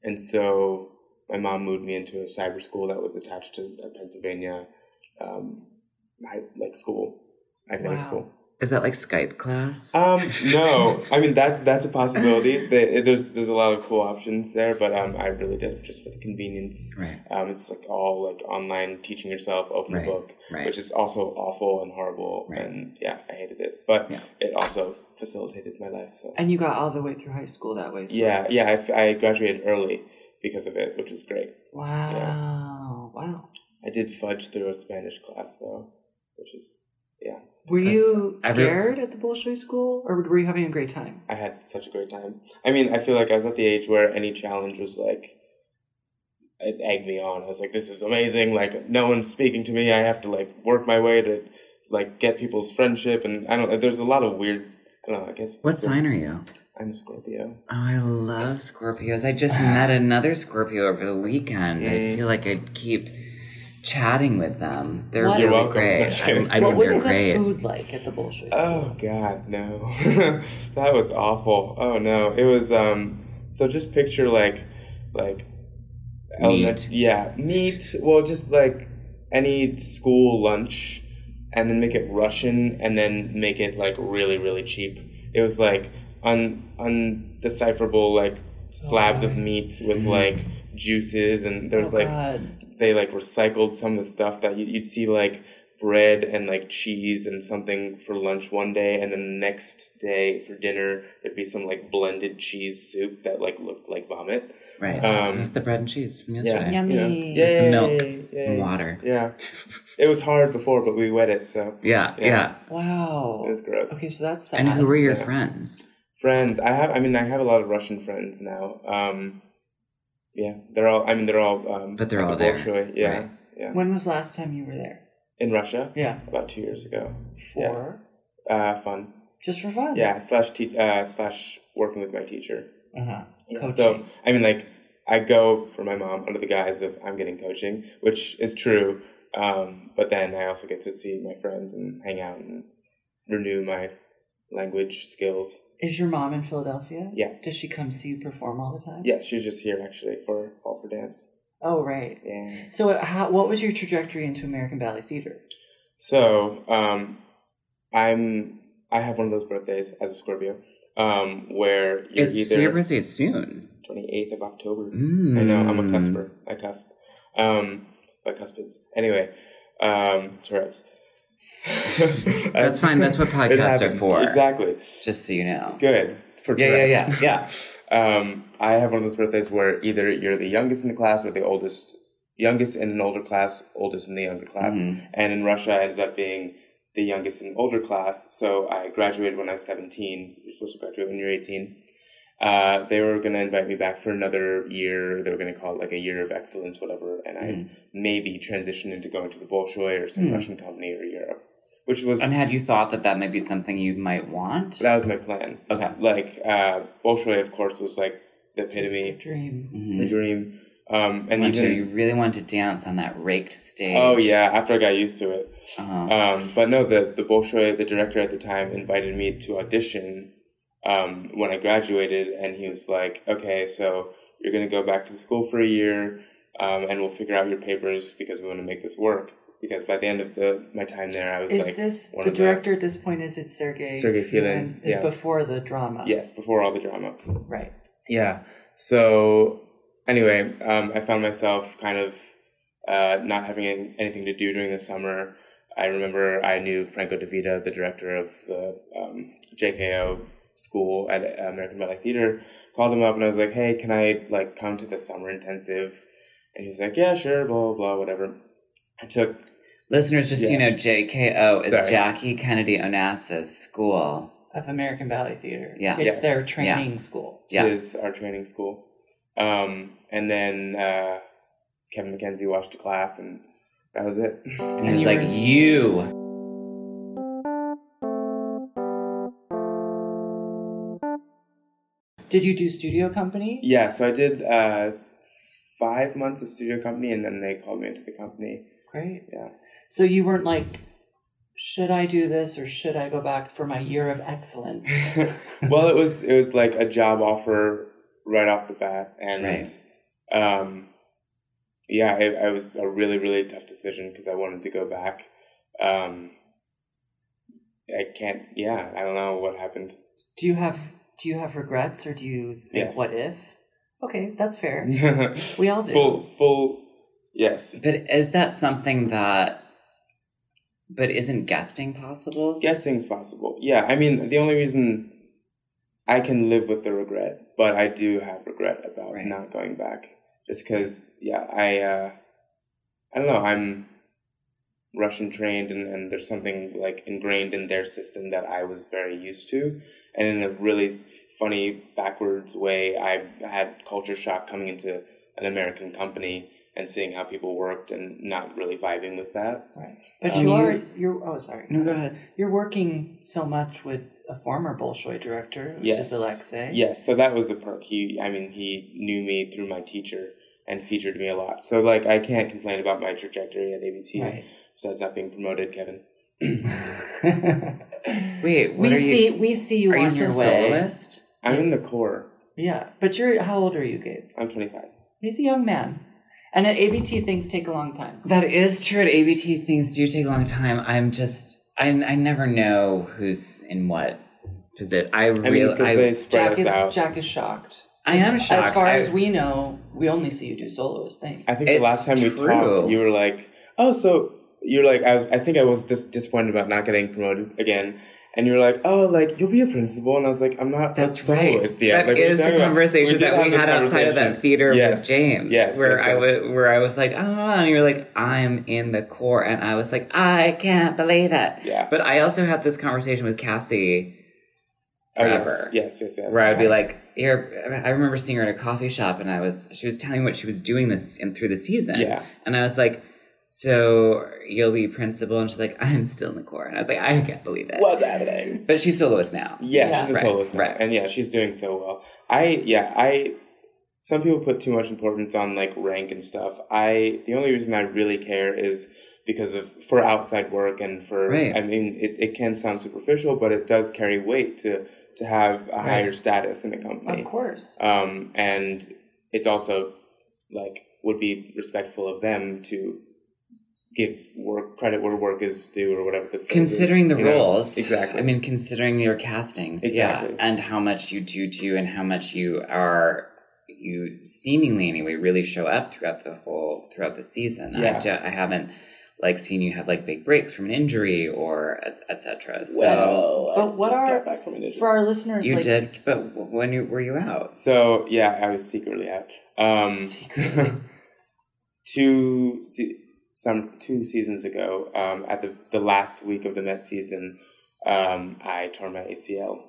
[SPEAKER 3] and so my mom moved me into a cyber school that was attached to a Pennsylvania, um, high, like school, academic
[SPEAKER 2] Wow.
[SPEAKER 3] school.
[SPEAKER 1] Is that like Skype class?
[SPEAKER 3] Um, no, (laughs) I mean that's that's a possibility. There's there's a lot of cool options there, but um, I really did it just for the convenience.
[SPEAKER 1] right,
[SPEAKER 3] Um, it's like all like online teaching yourself, open
[SPEAKER 1] Right,
[SPEAKER 3] a book,
[SPEAKER 1] right.
[SPEAKER 3] which is also awful and horrible.
[SPEAKER 1] Right.
[SPEAKER 3] And yeah, I hated it, but
[SPEAKER 1] Yeah.
[SPEAKER 3] it also facilitated my life. So
[SPEAKER 2] And you got all the way through high school that way. So.
[SPEAKER 3] yeah, yeah, I, f- I graduated early because of it, which was great.
[SPEAKER 2] Wow. Wow.
[SPEAKER 3] I did fudge through a Spanish class though, which is yeah,
[SPEAKER 2] Were you
[SPEAKER 1] Every-
[SPEAKER 2] scared at the Bolshoi school, or were you having a great time?
[SPEAKER 3] I had such a great time. I mean, I feel like I was at the age where any challenge was like. It egged me on. I was like, "This is amazing! Like, no one's speaking to me. I have to like work my way to like get people's friendship." And I don't. There's a lot of weird. I don't know. I guess.
[SPEAKER 1] what sign are you?
[SPEAKER 3] I'm a Scorpio.
[SPEAKER 1] Oh, I love Scorpios. I just met another Scorpio over the weekend. I
[SPEAKER 3] Mm.
[SPEAKER 1] feel like I'd keep chatting with them. They're
[SPEAKER 2] What-
[SPEAKER 1] really
[SPEAKER 3] You're welcome.
[SPEAKER 1] great.
[SPEAKER 3] I'm just kidding.
[SPEAKER 1] I, I
[SPEAKER 2] what was
[SPEAKER 1] they're
[SPEAKER 2] the
[SPEAKER 1] great.
[SPEAKER 2] food like at the Bolshoi school?
[SPEAKER 3] Oh God, no. (laughs) that was awful. Oh no, it was. Um. So just picture like, like. element- yeah, meat. Well, just like any school lunch, and then make it Russian, and then make it like really, really cheap. It was like un undecipherable like slabs of meat with like juices, and there's
[SPEAKER 2] Oh,
[SPEAKER 3] like
[SPEAKER 2] God.
[SPEAKER 3] they like recycled some of the stuff that you, you'd see like bread and like cheese and something for lunch one day and then the next day for dinner there'd be some like blended cheese soup that like looked like vomit
[SPEAKER 1] Right.
[SPEAKER 3] Um,
[SPEAKER 1] it's the bread and cheese from
[SPEAKER 3] yeah.
[SPEAKER 2] Yummy.
[SPEAKER 3] yeah.
[SPEAKER 1] Some
[SPEAKER 3] Yay,
[SPEAKER 1] milk
[SPEAKER 3] yay.
[SPEAKER 1] and water.
[SPEAKER 3] yeah it was hard before but we wet it so
[SPEAKER 1] Yeah, yeah.
[SPEAKER 3] Yeah.
[SPEAKER 2] Wow.
[SPEAKER 3] it was gross
[SPEAKER 2] Okay, so that's sad.
[SPEAKER 1] And who were your
[SPEAKER 3] Yeah.
[SPEAKER 1] friends?
[SPEAKER 3] Friends i have i mean i have a lot of russian friends now um yeah they're all i mean they're all um
[SPEAKER 1] But they're
[SPEAKER 3] at
[SPEAKER 1] all
[SPEAKER 3] the
[SPEAKER 1] there,
[SPEAKER 3] Bolshoi, yeah
[SPEAKER 1] right.
[SPEAKER 3] yeah
[SPEAKER 2] When was the last time you were there?
[SPEAKER 3] in russia
[SPEAKER 2] Yeah.
[SPEAKER 3] about two years ago
[SPEAKER 2] For
[SPEAKER 3] uh fun
[SPEAKER 2] just for fun.
[SPEAKER 3] yeah slash te- uh slash working with my teacher
[SPEAKER 2] Uh huh.
[SPEAKER 3] Yeah, so I mean, like, I go for my mom under the guise of I'm getting coaching, which is true. Um, but then I also get to see my friends and hang out and renew my language skills.
[SPEAKER 2] Is your mom in Philadelphia?
[SPEAKER 3] Yeah.
[SPEAKER 2] Does she come see you perform all the time?
[SPEAKER 3] Yeah, she's just here actually for Fall for Dance.
[SPEAKER 2] Oh right.
[SPEAKER 3] Yeah.
[SPEAKER 2] So how, what was your trajectory into American Ballet Theater?
[SPEAKER 3] So um, I'm I have one of those birthdays as a Scorpio, um, where you're
[SPEAKER 1] It's your
[SPEAKER 3] either
[SPEAKER 1] birthday soon.
[SPEAKER 3] twenty eighth of October.
[SPEAKER 1] Mm.
[SPEAKER 3] I know, I'm a cusper. I cusp. Um, by cuspids. Anyway, um, Tourette's. (laughs)
[SPEAKER 1] That's fine. That's what podcasts are for.
[SPEAKER 3] Exactly.
[SPEAKER 1] Just so you know.
[SPEAKER 3] Good. For
[SPEAKER 1] Yeah, yeah, yeah, yeah.
[SPEAKER 3] Um, I have one of those birthdays where either you're the youngest in the class or the oldest, youngest in an older class, oldest in the younger class.
[SPEAKER 1] Mhm.
[SPEAKER 3] And in Russia, I ended up being the youngest in the older class. So I graduated when I was 17. You're supposed to graduate when you're 18. Uh, they were going to invite me back for another year. They were going to call it like a year of excellence, whatever. And I
[SPEAKER 1] Mm.
[SPEAKER 3] maybe transition into going to the Bolshoi or some
[SPEAKER 1] Mm.
[SPEAKER 3] Russian company or Europe, which was,
[SPEAKER 1] And had you thought that that might be something you might want?
[SPEAKER 3] that was my plan.
[SPEAKER 1] Okay.
[SPEAKER 3] Like, uh, Bolshoi, of course, was like the epitome,
[SPEAKER 2] Dream.
[SPEAKER 3] the
[SPEAKER 1] Mhm.
[SPEAKER 3] dream. Um, and
[SPEAKER 1] Once
[SPEAKER 3] even,
[SPEAKER 1] you really wanted to dance on that raked stage.
[SPEAKER 3] oh yeah, after I got used to it.
[SPEAKER 1] Uh-huh.
[SPEAKER 3] Um, but no, the the Bolshoi, the director at the time, invited me to audition um, when I graduated, and he was like, "Okay, so you're gonna go back to the school for a year, um, and we'll figure out your papers because we want to make this work." Because by the end of the my time there, I was
[SPEAKER 2] Is
[SPEAKER 3] like,
[SPEAKER 2] this
[SPEAKER 3] one
[SPEAKER 2] the
[SPEAKER 3] of
[SPEAKER 2] director at this point? Is it Sergey?
[SPEAKER 3] Sergei Filin,
[SPEAKER 2] Is
[SPEAKER 3] yeah.
[SPEAKER 2] before the drama.
[SPEAKER 3] yes, before all the drama.
[SPEAKER 2] Right.
[SPEAKER 3] Yeah. So anyway, um, I found myself kind of uh, not having any- anything to do during the summer. I remember I knew Franco De Vita, the director of the um, JKO school at American Ballet Theater, called him up and I was like, "Hey, can I like come to the summer intensive?" And he was like, "Yeah, sure, blah blah blah, whatever." I took
[SPEAKER 1] Listeners, just so you know, JKO is
[SPEAKER 3] Sorry.
[SPEAKER 1] Jackie Kennedy Onassis School.
[SPEAKER 2] Of American Ballet Theater.
[SPEAKER 1] Yeah.
[SPEAKER 2] It's
[SPEAKER 3] Yes.
[SPEAKER 2] their training school.
[SPEAKER 1] Yeah.
[SPEAKER 3] it is our training school. Um, and then uh, Kevin McKenzie watched a class, and that was it.
[SPEAKER 1] And he was
[SPEAKER 2] you were
[SPEAKER 1] like,
[SPEAKER 2] in-
[SPEAKER 1] you.
[SPEAKER 2] Did you do studio company?
[SPEAKER 3] Yeah, so I did uh, five months of studio company, and then they called me into the company.
[SPEAKER 2] Great.
[SPEAKER 3] Yeah.
[SPEAKER 2] So you weren't like, should I do this or should I go back for my year of excellence? (laughs)
[SPEAKER 3] well, it was it was like a job offer right off the bat, and
[SPEAKER 1] Right.
[SPEAKER 3] um, yeah, it, it was a really really tough decision because I wanted to go back. Um, I can't. Yeah, I don't know what happened.
[SPEAKER 2] do you have do you have regrets or do you think
[SPEAKER 3] Yes.
[SPEAKER 2] what if? Okay, that's fair. (laughs) We all do.
[SPEAKER 3] Full full. Yes.
[SPEAKER 1] But is that something that. But isn't guesting possible?
[SPEAKER 3] Guessing's possible. Yeah, I mean, the only reason I can live with the regret, but I do have regret about
[SPEAKER 1] Right.
[SPEAKER 3] not going back. Just because, yeah, I, uh, I don't know, I'm Russian trained, and, and there's something like ingrained in their system that I was very used to, and in a really funny backwards way, I had culture shock coming into an American company and seeing how people worked and not really vibing with that.
[SPEAKER 2] Right. But
[SPEAKER 1] Um,
[SPEAKER 2] you
[SPEAKER 1] you-
[SPEAKER 2] are you're oh sorry.
[SPEAKER 1] No, go ahead.
[SPEAKER 2] You're working so much with a former Bolshoi director, which
[SPEAKER 3] yes.
[SPEAKER 2] is Alexei.
[SPEAKER 3] Yes, so that was the perk. He, I mean, he knew me through my teacher and featured me a lot. So like, I can't complain about my trajectory at ABT.
[SPEAKER 2] Right.
[SPEAKER 3] Besides not being promoted, Kevin. (laughs)
[SPEAKER 1] Wait, what
[SPEAKER 2] we
[SPEAKER 1] are you?
[SPEAKER 2] see we see you
[SPEAKER 1] are
[SPEAKER 2] on
[SPEAKER 1] you
[SPEAKER 2] your way.
[SPEAKER 1] soloist?
[SPEAKER 3] I'm in the core.
[SPEAKER 2] Yeah, but you're how old are you, Gabe?
[SPEAKER 3] I'm 25.
[SPEAKER 2] He's a young man, and at ABT things take a long time.
[SPEAKER 1] That is true. At ABT, things do take a long time. I'm just, I, I never know who's in what position. I
[SPEAKER 3] I mean,
[SPEAKER 1] really,
[SPEAKER 3] because
[SPEAKER 1] I,
[SPEAKER 3] they spread
[SPEAKER 2] Jack
[SPEAKER 3] us
[SPEAKER 2] is
[SPEAKER 3] out.
[SPEAKER 2] Jack is shocked.
[SPEAKER 1] I am
[SPEAKER 2] as,
[SPEAKER 1] shocked.
[SPEAKER 2] As far
[SPEAKER 1] I-
[SPEAKER 2] as we know, we only see you do soloist things.
[SPEAKER 3] I think the last time we
[SPEAKER 1] true.
[SPEAKER 3] talked, you were like, "Oh, so you're like," I was. I think I was just disappointed about not getting promoted again, and you're like, "Oh, like you'll be a principal," and I was like, "I'm not."
[SPEAKER 1] That's right.
[SPEAKER 3] soloist yet."
[SPEAKER 1] That
[SPEAKER 3] Like, what are you
[SPEAKER 1] is the conversation
[SPEAKER 3] We
[SPEAKER 1] that we had outside of that theater
[SPEAKER 3] Yes.
[SPEAKER 1] with James,
[SPEAKER 3] Yes,
[SPEAKER 1] where
[SPEAKER 3] yes,
[SPEAKER 1] I was, where I was like, oh, and you're like, I'm in the core, and I was like, I can't believe it.
[SPEAKER 3] Yeah.
[SPEAKER 1] But I also had this conversation with Cassie
[SPEAKER 3] Oh, yes. Yes, yes, yes.
[SPEAKER 1] Where I'd be like, here, I remember seeing her in a coffee shop, and I was, she was telling me what she was doing this in through the season.
[SPEAKER 3] Yeah.
[SPEAKER 1] And I was like, so you'll be principal, and she's like, I'm still in the core, and I was like, I can't believe it.
[SPEAKER 3] What's happening?
[SPEAKER 1] But she's soloist now.
[SPEAKER 3] Yeah,
[SPEAKER 2] Yeah.
[SPEAKER 3] she's a
[SPEAKER 1] Right,
[SPEAKER 3] soloist now,
[SPEAKER 1] right.
[SPEAKER 3] and yeah, she's doing so well. I yeah, I. Some people put too much importance on like rank and stuff. I the only reason I really care is because of for outside work and for.
[SPEAKER 1] Right.
[SPEAKER 3] I mean, it, it can sound superficial, but it does carry weight to to have a higher status in a company.
[SPEAKER 2] of course.
[SPEAKER 3] Um, and it's also like would be respectful of them to give work credit where work is due or whatever the phrase is,
[SPEAKER 1] considering the
[SPEAKER 3] you know?
[SPEAKER 1] roles
[SPEAKER 3] exactly
[SPEAKER 1] i mean considering your castings
[SPEAKER 3] Exactly.
[SPEAKER 1] yeah and how much you do to and how much you are you seemingly anyway really show up throughout the whole throughout the season
[SPEAKER 3] Yeah.
[SPEAKER 1] I, ju- I haven't like seen you have like big breaks from an injury or etc so
[SPEAKER 3] well
[SPEAKER 2] But what
[SPEAKER 3] just
[SPEAKER 2] are-
[SPEAKER 3] got back from an injury.
[SPEAKER 2] For our listeners,
[SPEAKER 1] you
[SPEAKER 2] like,
[SPEAKER 1] did but when you, were you out
[SPEAKER 3] So yeah, I was secretly out. Um,
[SPEAKER 2] Secretly. (laughs)
[SPEAKER 3] two se- some two seasons ago, um, at the the last week of the Met season, um, I tore my ACL.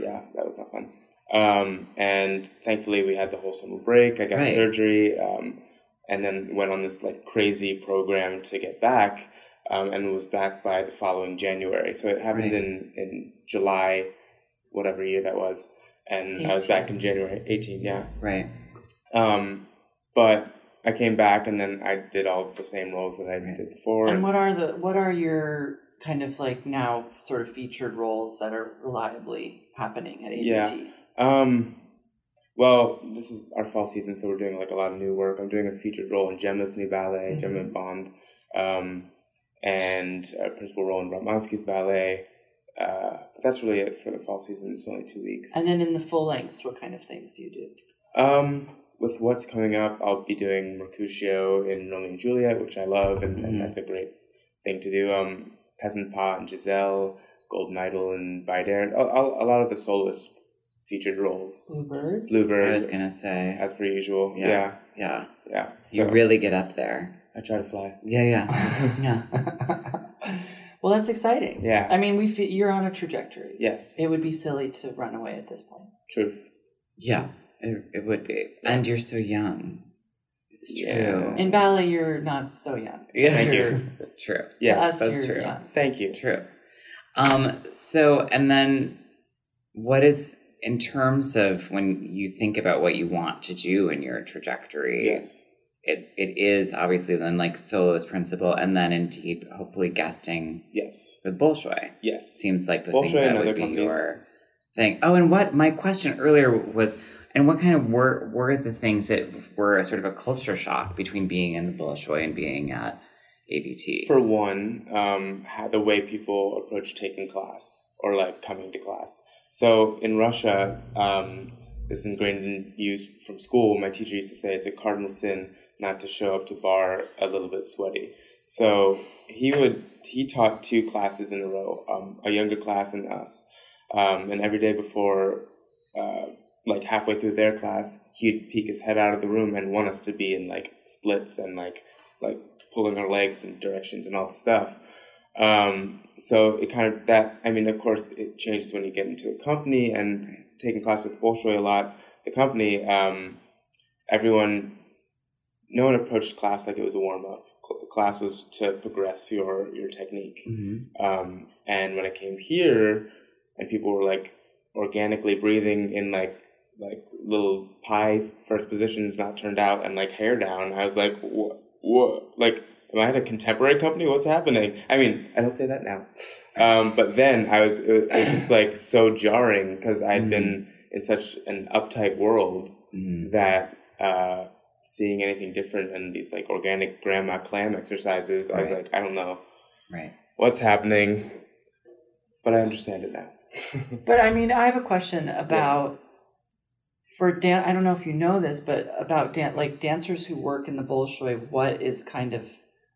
[SPEAKER 3] Yeah, that was not fun. Um, and thankfully, we had the whole summer break. I got
[SPEAKER 1] Right.
[SPEAKER 3] surgery, um, and then went on this like crazy program to get back, um, and was back by the following January. So it happened
[SPEAKER 1] Right.
[SPEAKER 3] in in July, whatever year that was, and I was back in January eighteen. Yeah.
[SPEAKER 1] right
[SPEAKER 3] Um, but I came back and then I did all the same roles that I did before.
[SPEAKER 2] And what are the what are your kind of like now sort of featured roles that are reliably happening at ABT?
[SPEAKER 3] Yeah. Um, well, this is our fall season, so we're doing like a lot of new work. I'm doing a featured role in Gemma's new ballet,
[SPEAKER 2] Mhm.
[SPEAKER 3] Gemma Bond, um, and a principal role in Ratmansky's ballet. Uh, but that's really it for the fall season. It's only two weeks.
[SPEAKER 2] And then in the full lengths, what kind of things do you do?
[SPEAKER 3] Um, with what's coming up, I'll be doing Mercutio in Romeo and Juliet, which I love, and, and that's a great thing to do. Um, Peasant Pas and Giselle, Golden Idol and Bayadère, a, a, a lot of the soloist featured roles.
[SPEAKER 2] Bluebird.
[SPEAKER 3] Bluebird,
[SPEAKER 1] i was gonna say
[SPEAKER 3] as per usual.
[SPEAKER 1] Yeah.
[SPEAKER 3] Yeah,
[SPEAKER 1] yeah
[SPEAKER 3] yeah.
[SPEAKER 1] you really get up there
[SPEAKER 3] I try to fly.
[SPEAKER 1] yeah yeah (laughs) yeah
[SPEAKER 2] well, that's exciting.
[SPEAKER 3] Yeah.
[SPEAKER 2] I mean, we fe- you're on a trajectory.
[SPEAKER 3] Yes,
[SPEAKER 2] It would be silly to run away at this point.
[SPEAKER 3] truth.
[SPEAKER 1] Yeah, it, it would be. And you're so young. It's
[SPEAKER 3] Yeah.
[SPEAKER 1] true.
[SPEAKER 2] In ballet, you're not so young. (laughs)
[SPEAKER 1] yeah,
[SPEAKER 3] Thank you.
[SPEAKER 1] True. True.
[SPEAKER 2] To
[SPEAKER 3] Yes,
[SPEAKER 2] us,
[SPEAKER 1] that's
[SPEAKER 2] you're
[SPEAKER 1] true.
[SPEAKER 2] young.
[SPEAKER 3] Thank you.
[SPEAKER 1] True. Um, so, and then what is, in terms of when you think about what you want to do in your trajectory,
[SPEAKER 3] Yes.
[SPEAKER 1] it, it is obviously then like soloist principal and then indeed hopefully guesting
[SPEAKER 3] Yes.
[SPEAKER 1] with Bolshoi.
[SPEAKER 3] Yes.
[SPEAKER 1] Seems like the
[SPEAKER 3] Bolshoi
[SPEAKER 1] thing that would be
[SPEAKER 3] companies.
[SPEAKER 1] your thing. Oh, and what my question earlier was, and what kind of were were the things that were sort of a culture shock between being in the Bolshoi and being at ABT?
[SPEAKER 3] For one, um, how the way people approach taking class or like coming to class. So in Russia, um, this is ingrained in you from school. My teacher used to say it's a cardinal sin not to show up to barre a little bit sweaty. So he would he taught two classes in a row, um, a younger class and us, um, and every day before. Uh, like halfway through their class, he'd peek his head out of the room and want us to be in like splits and like like pulling our legs in directions and all the stuff. Um, so it kind of that. I mean, of course, it changes when you get into a company and taking class with Bolshoi a lot. The company, um, everyone, no one approached class like it was a warm up. Class was to progress your your technique.
[SPEAKER 1] Mhm.
[SPEAKER 3] Um, and when I came here, and people were like organically breathing in like like little pie first positions not turned out and like hair down, I was like, what? What? Like, am I at a contemporary company? What's happening? I mean, I don't say that now, um, but then I was it, was just like so jarring because I'd
[SPEAKER 1] Mhm.
[SPEAKER 3] been in such an uptight world
[SPEAKER 1] Mhm.
[SPEAKER 3] that uh, seeing anything different and these like organic grandma clam exercises, I was like, I don't know
[SPEAKER 1] Right.
[SPEAKER 3] what's happening, but I understand it now. (laughs)
[SPEAKER 2] But I mean, I have a question about for dan i don't know if you know this but about dan like dancers who work in the bolshoi what is kind of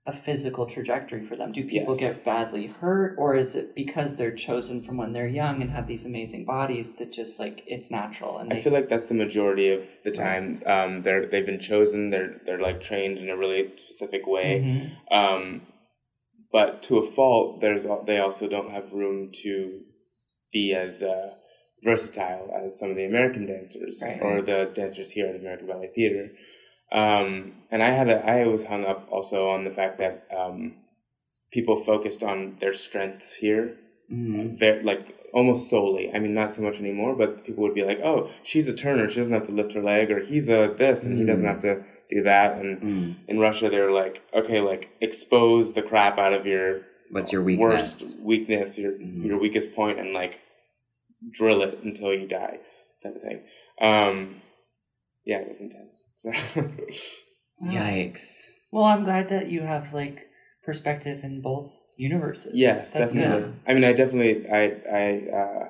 [SPEAKER 2] a physical trajectory for them do people
[SPEAKER 3] Yes.
[SPEAKER 2] get badly hurt or is it because they're chosen from when they're young and have these amazing bodies that just like it's natural and they
[SPEAKER 3] I feel like that's the majority of the time. Um, they're they've been chosen. They're they're like trained in a really specific way.
[SPEAKER 2] Mhm.
[SPEAKER 3] Um, but to a fault, there's they also don't have room to be as uh, versatile as some of the American dancers
[SPEAKER 2] Right.
[SPEAKER 3] or the dancers here at American Ballet Theater. Um, and I had a, I was hung up also on the fact that um, people focused on their strengths here
[SPEAKER 1] Mhm.
[SPEAKER 3] very like almost solely. I mean, not so much anymore, but people would be like, "Oh, she's a turner; she doesn't have to lift her leg," or "He's a this and he doesn't have to do that." And
[SPEAKER 1] Mm.
[SPEAKER 3] in Russia, they're like, "Okay, like expose the crap out of your
[SPEAKER 1] What's your weakness?
[SPEAKER 3] worst weakness, your
[SPEAKER 1] Mhm.
[SPEAKER 3] your weakest point, and like drill it until you die," type of thing. Um, yeah, it was intense. (laughs) So,
[SPEAKER 1] Yikes.
[SPEAKER 2] well i'm glad that you have like perspective in both universes
[SPEAKER 3] yes,
[SPEAKER 2] That's
[SPEAKER 3] definitely.
[SPEAKER 2] good.
[SPEAKER 3] I mean, I definitely, I, I uh,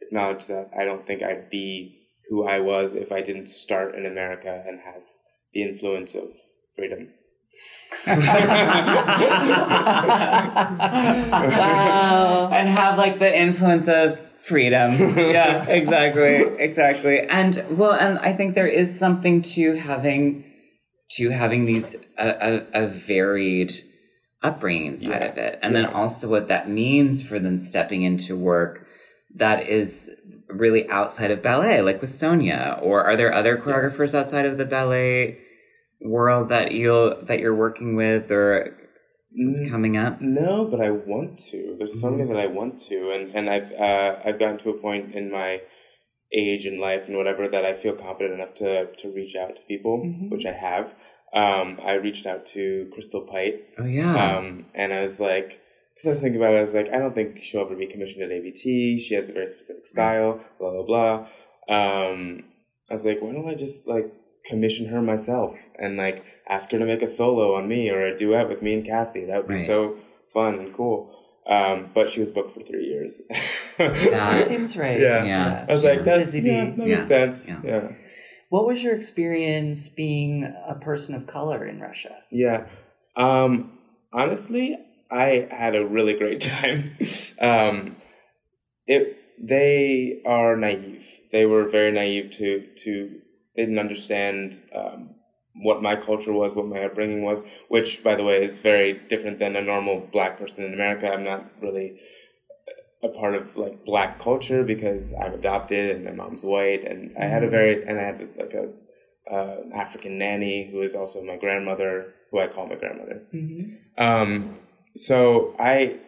[SPEAKER 3] acknowledge that. I don't think I'd be who I was if I didn't start in America and have the influence of freedom. (laughs) (laughs)
[SPEAKER 2] wow
[SPEAKER 1] and have like the influence of freedom. (laughs) yeah, exactly, exactly. And well, and I think there is something to having to having these a, a, a varied upbringing side
[SPEAKER 3] Yeah.
[SPEAKER 1] of it, and then also what that means for them stepping into work that is really outside of ballet, like with Sonya. Or are there other choreographers outside of the ballet world that you'll that you're working with or that's
[SPEAKER 3] Mm.
[SPEAKER 1] coming up?
[SPEAKER 3] No, but I want to. There's something that I want to, and and I've uh, I've gotten to a point in my age and life and whatever that I feel confident enough to to reach out to people,
[SPEAKER 2] Mhm.
[SPEAKER 3] which I have. Um, I reached out to Crystal Pite,
[SPEAKER 1] Oh yeah.
[SPEAKER 3] um, and I was like, because I was thinking about it, I was like, I don't think she'll ever be commissioned at ABT. She has a very specific style, blah blah blah. Um, I was like, why don't I just like commission her myself and like ask her to make a solo on me or a duet with me and Cassie? That would be
[SPEAKER 1] Right.
[SPEAKER 3] so fun and cool. Um, but she was booked for three years.
[SPEAKER 1] Yeah. (laughs)
[SPEAKER 2] seems right
[SPEAKER 3] Yeah.
[SPEAKER 1] Yeah.
[SPEAKER 3] I was
[SPEAKER 2] she's
[SPEAKER 3] like,
[SPEAKER 2] a
[SPEAKER 3] that's,
[SPEAKER 2] busy bee.
[SPEAKER 3] yeah, that
[SPEAKER 1] Yeah.
[SPEAKER 3] makes sense.
[SPEAKER 1] Yeah.
[SPEAKER 3] yeah.
[SPEAKER 2] What was your experience being a person of color in Russia?
[SPEAKER 3] Yeah. Um, honestly, I had a really great (laughs) time. um, it they are naive. They were very naive to to they didn't understand um, what my culture was, what my upbringing was, which by the way is very different than a normal black person in America. I'm not really a part of like black culture because I'm adopted and my mom's white and I had a very and I had like a uh, African nanny who is also my grandmother, who I call my grandmother.
[SPEAKER 2] Mm-hmm.
[SPEAKER 3] Um, so I,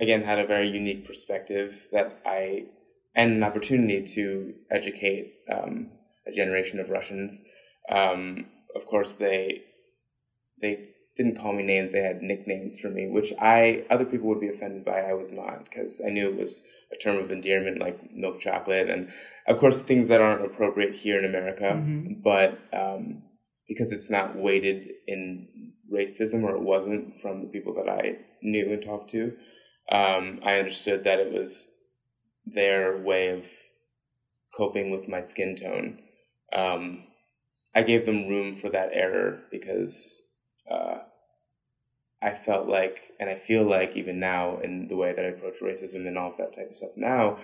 [SPEAKER 3] again, had a very unique perspective that I, and an opportunity to educate um, a generation of Russians. Um, of course, they they didn't call me names; they had nicknames for me, which I other people would be offended by. I was not because I knew it was a term of endearment, like milk chocolate, and of course things that aren't appropriate here in America.
[SPEAKER 2] Mhm.
[SPEAKER 3] But um, because it's not weighted in racism, or it wasn't from the people that I knew and talked to, um, I understood that it was their way of coping with my skin tone. Um, I gave them room for that error because uh, I felt like, and I feel like even now in the way that I approach racism and all of that type of stuff now,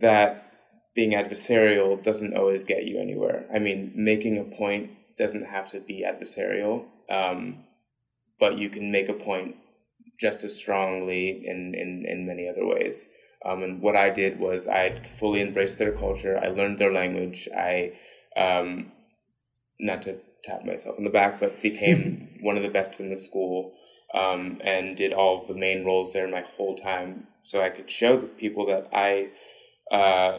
[SPEAKER 3] that being adversarial doesn't always get you anywhere. I mean, making a point doesn't have to be adversarial, um, but you can make a point just as strongly in, in, in many other ways. Um, and what I did was I fully embraced their culture. I learned their language. I, um, not to tap myself on the back, but became (laughs) one of the best in the school um, and did all of the main roles there my whole time. So I could show the people that I, uh,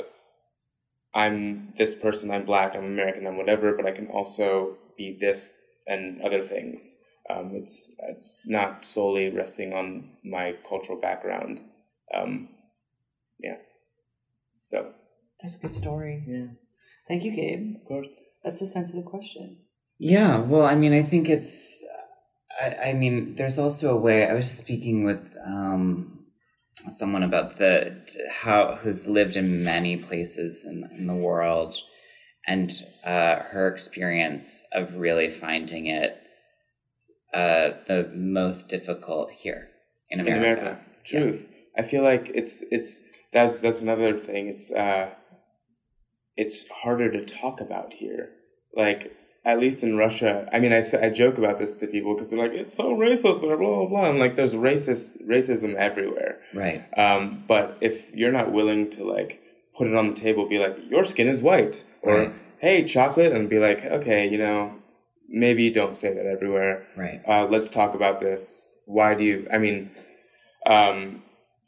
[SPEAKER 3] I'm this person. I'm black. I'm American. I'm whatever. But I can also be this and other things. Um, it's it's not solely resting on my cultural background. Um, yeah. So
[SPEAKER 2] That's a good story.
[SPEAKER 3] yeah,
[SPEAKER 2] Thank you, Gabe.
[SPEAKER 3] of course.
[SPEAKER 2] That's a sensitive question.
[SPEAKER 1] Yeah, well, I mean, I think it's. I, I mean, there's also a way. I was speaking with um, someone about the how who's lived in many places in in the world, and uh, her experience of really finding it uh, the most difficult here in
[SPEAKER 3] in
[SPEAKER 1] America.
[SPEAKER 3] America. Truth. I feel like it's it's that's that's another thing. It's uh, it's harder to talk about here. Like at least in Russia. I mean, I, I joke about this to people because they're like, it's so racist blah blah blah. I'm like, there's racist racism everywhere.
[SPEAKER 1] Right.
[SPEAKER 3] Um, but if you're not willing to like put it on the table, be like, your skin is white, or
[SPEAKER 1] Right.
[SPEAKER 3] hey, chocolate, and be like, okay, you know, maybe don't say that everywhere
[SPEAKER 1] Right.
[SPEAKER 3] uh, let's talk about this. Why do you? I mean, um,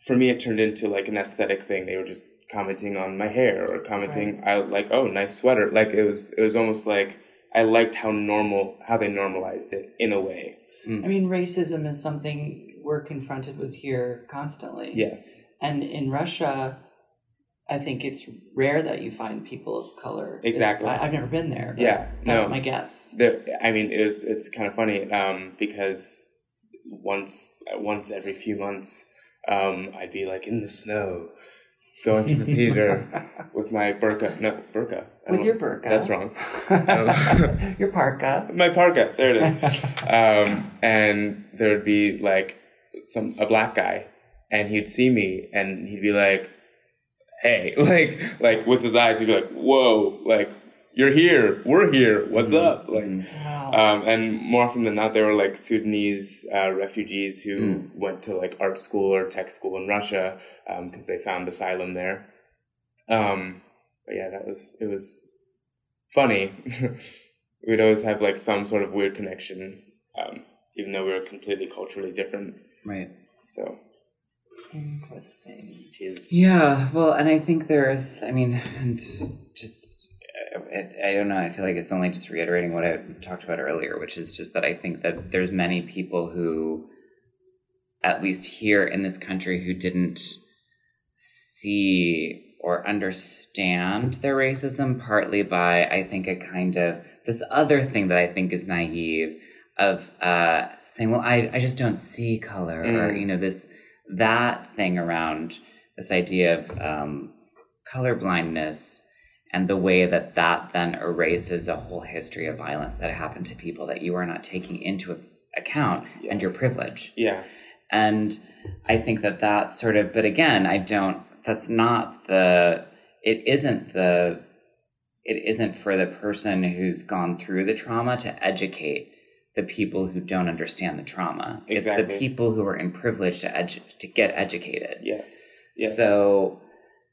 [SPEAKER 3] for me, it turned into like an aesthetic thing. They were just commenting on my hair or commenting, I like, oh, nice sweater. Like it was, it was almost like I liked how normal, how they normalized it in a way.
[SPEAKER 2] I mean, racism is something we're confronted with here constantly.
[SPEAKER 3] Yes,
[SPEAKER 2] And in Russia, I think it's rare that you find people of color. It's-
[SPEAKER 3] Exactly.
[SPEAKER 2] I, have never been there. But
[SPEAKER 3] Yeah,
[SPEAKER 2] That's
[SPEAKER 3] no.
[SPEAKER 2] my guess.
[SPEAKER 3] the, I mean, it was, it's kind of funny um, because once, once every few months, um, I'd be like in the snow, going to the theater (laughs) with my burqa. No, burqa.
[SPEAKER 2] With your burqa.
[SPEAKER 3] That's wrong. (laughs)
[SPEAKER 2] Your parka.
[SPEAKER 3] my parka. There it is. (laughs) um, and there would be like some a black guy, and he'd see me, and he'd be like, "Hey," like like with his eyes, he'd be like, "Whoa!" Like you're here, we're here. What's up? Like.
[SPEAKER 2] Wow.
[SPEAKER 3] Um, and more often than not, they were like Sudanese uh, refugees who went to like art school or tech school in Russia because they found asylum there. Um, but yeah, that was it was funny. (laughs) We'd always have like some sort of weird connection, um, even though we were completely culturally different.
[SPEAKER 1] Right.
[SPEAKER 3] So
[SPEAKER 2] Interesting.
[SPEAKER 3] it is
[SPEAKER 1] Yeah, well, and I think there's, I mean, and just, I, I don't know, I feel like it's only just reiterating what I talked about earlier, which is just that I think that there's many people who, at least here in this country, who didn't see or understand their racism, partly by, I think, a kind of this other thing that I think is naive of uh, saying, well, I, I just don't see color, or,
[SPEAKER 3] Mm.
[SPEAKER 1] you know, this, that thing around this idea of um, colorblindness and the way that that then erases a whole history of violence that happened to people that you are not taking into account and your privilege.
[SPEAKER 3] yeah
[SPEAKER 1] And I think that that sort of, but again, I don't, that's not the, it isn't the, it isn't for the person who's gone through the trauma to educate the people who don't understand the trauma.
[SPEAKER 3] Exactly.
[SPEAKER 1] It's the people who are in privilege to edu- to get educated.
[SPEAKER 3] yes yes
[SPEAKER 1] So,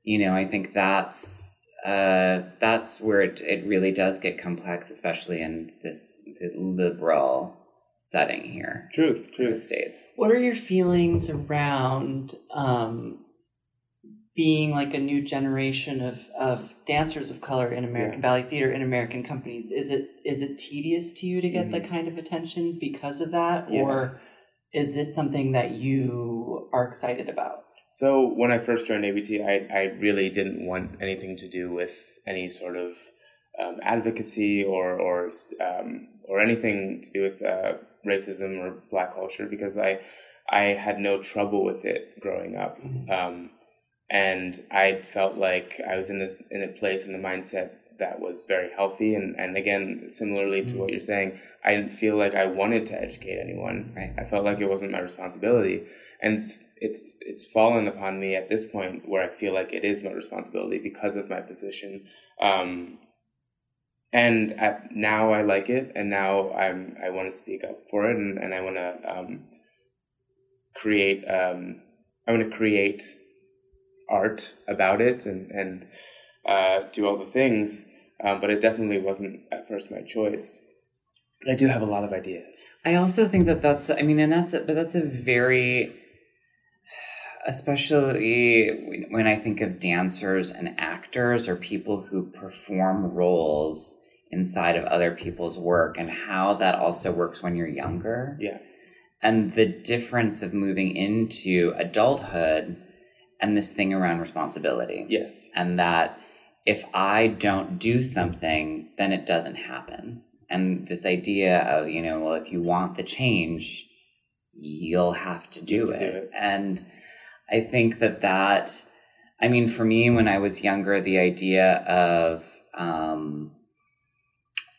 [SPEAKER 1] you know, I think that's uh, that's where it, it really does get complex, especially in this the liberal setting here
[SPEAKER 3] truth
[SPEAKER 1] in the
[SPEAKER 3] truth
[SPEAKER 1] states.
[SPEAKER 2] What are your feelings around um, being like a new generation of, of dancers of color in American
[SPEAKER 3] Yeah.
[SPEAKER 2] Ballet Theater in American companies? Is it is it tedious to you to get the
[SPEAKER 3] Mhm.
[SPEAKER 2] kind of attention because of that,
[SPEAKER 3] Yeah.
[SPEAKER 2] or is it something that you are excited about?
[SPEAKER 3] So when I first joined ABT, I, I really didn't want anything to do with any sort of um, advocacy or or um, or anything to do with uh, racism or black culture because I I had no trouble with it growing up, um, and I felt like I was in this in a place in the mindset that was very healthy and, and again similarly to what you're saying i didn't feel like i wanted to educate anyone
[SPEAKER 1] Right.
[SPEAKER 3] i felt like it wasn't my responsibility and it's, it's it's fallen upon me at this point where I feel like it is my responsibility because of my position. Um, and at, now I like it, and now I'm I want to speak up for it, and, and I want to um, create um, I want to create art about it and and uh, do all the things. Um, but it definitely wasn't at first my choice. But I do have a lot of ideas.
[SPEAKER 1] I also think that that's, I mean, and that's, a, but that's a very, especially when- when I think of dancers and actors or people who perform roles inside of other people's work and how that also works when you're younger.
[SPEAKER 3] Yeah.
[SPEAKER 1] And the difference of moving into adulthood and this thing around responsibility.
[SPEAKER 3] Yes.
[SPEAKER 1] and that if I don't do something, then it doesn't happen. And this idea of, you know, well, if you want the change, you'll have to do,
[SPEAKER 3] have to
[SPEAKER 1] it.
[SPEAKER 3] do it.
[SPEAKER 1] And I think that that, I mean, for me, when I was younger, the idea of um,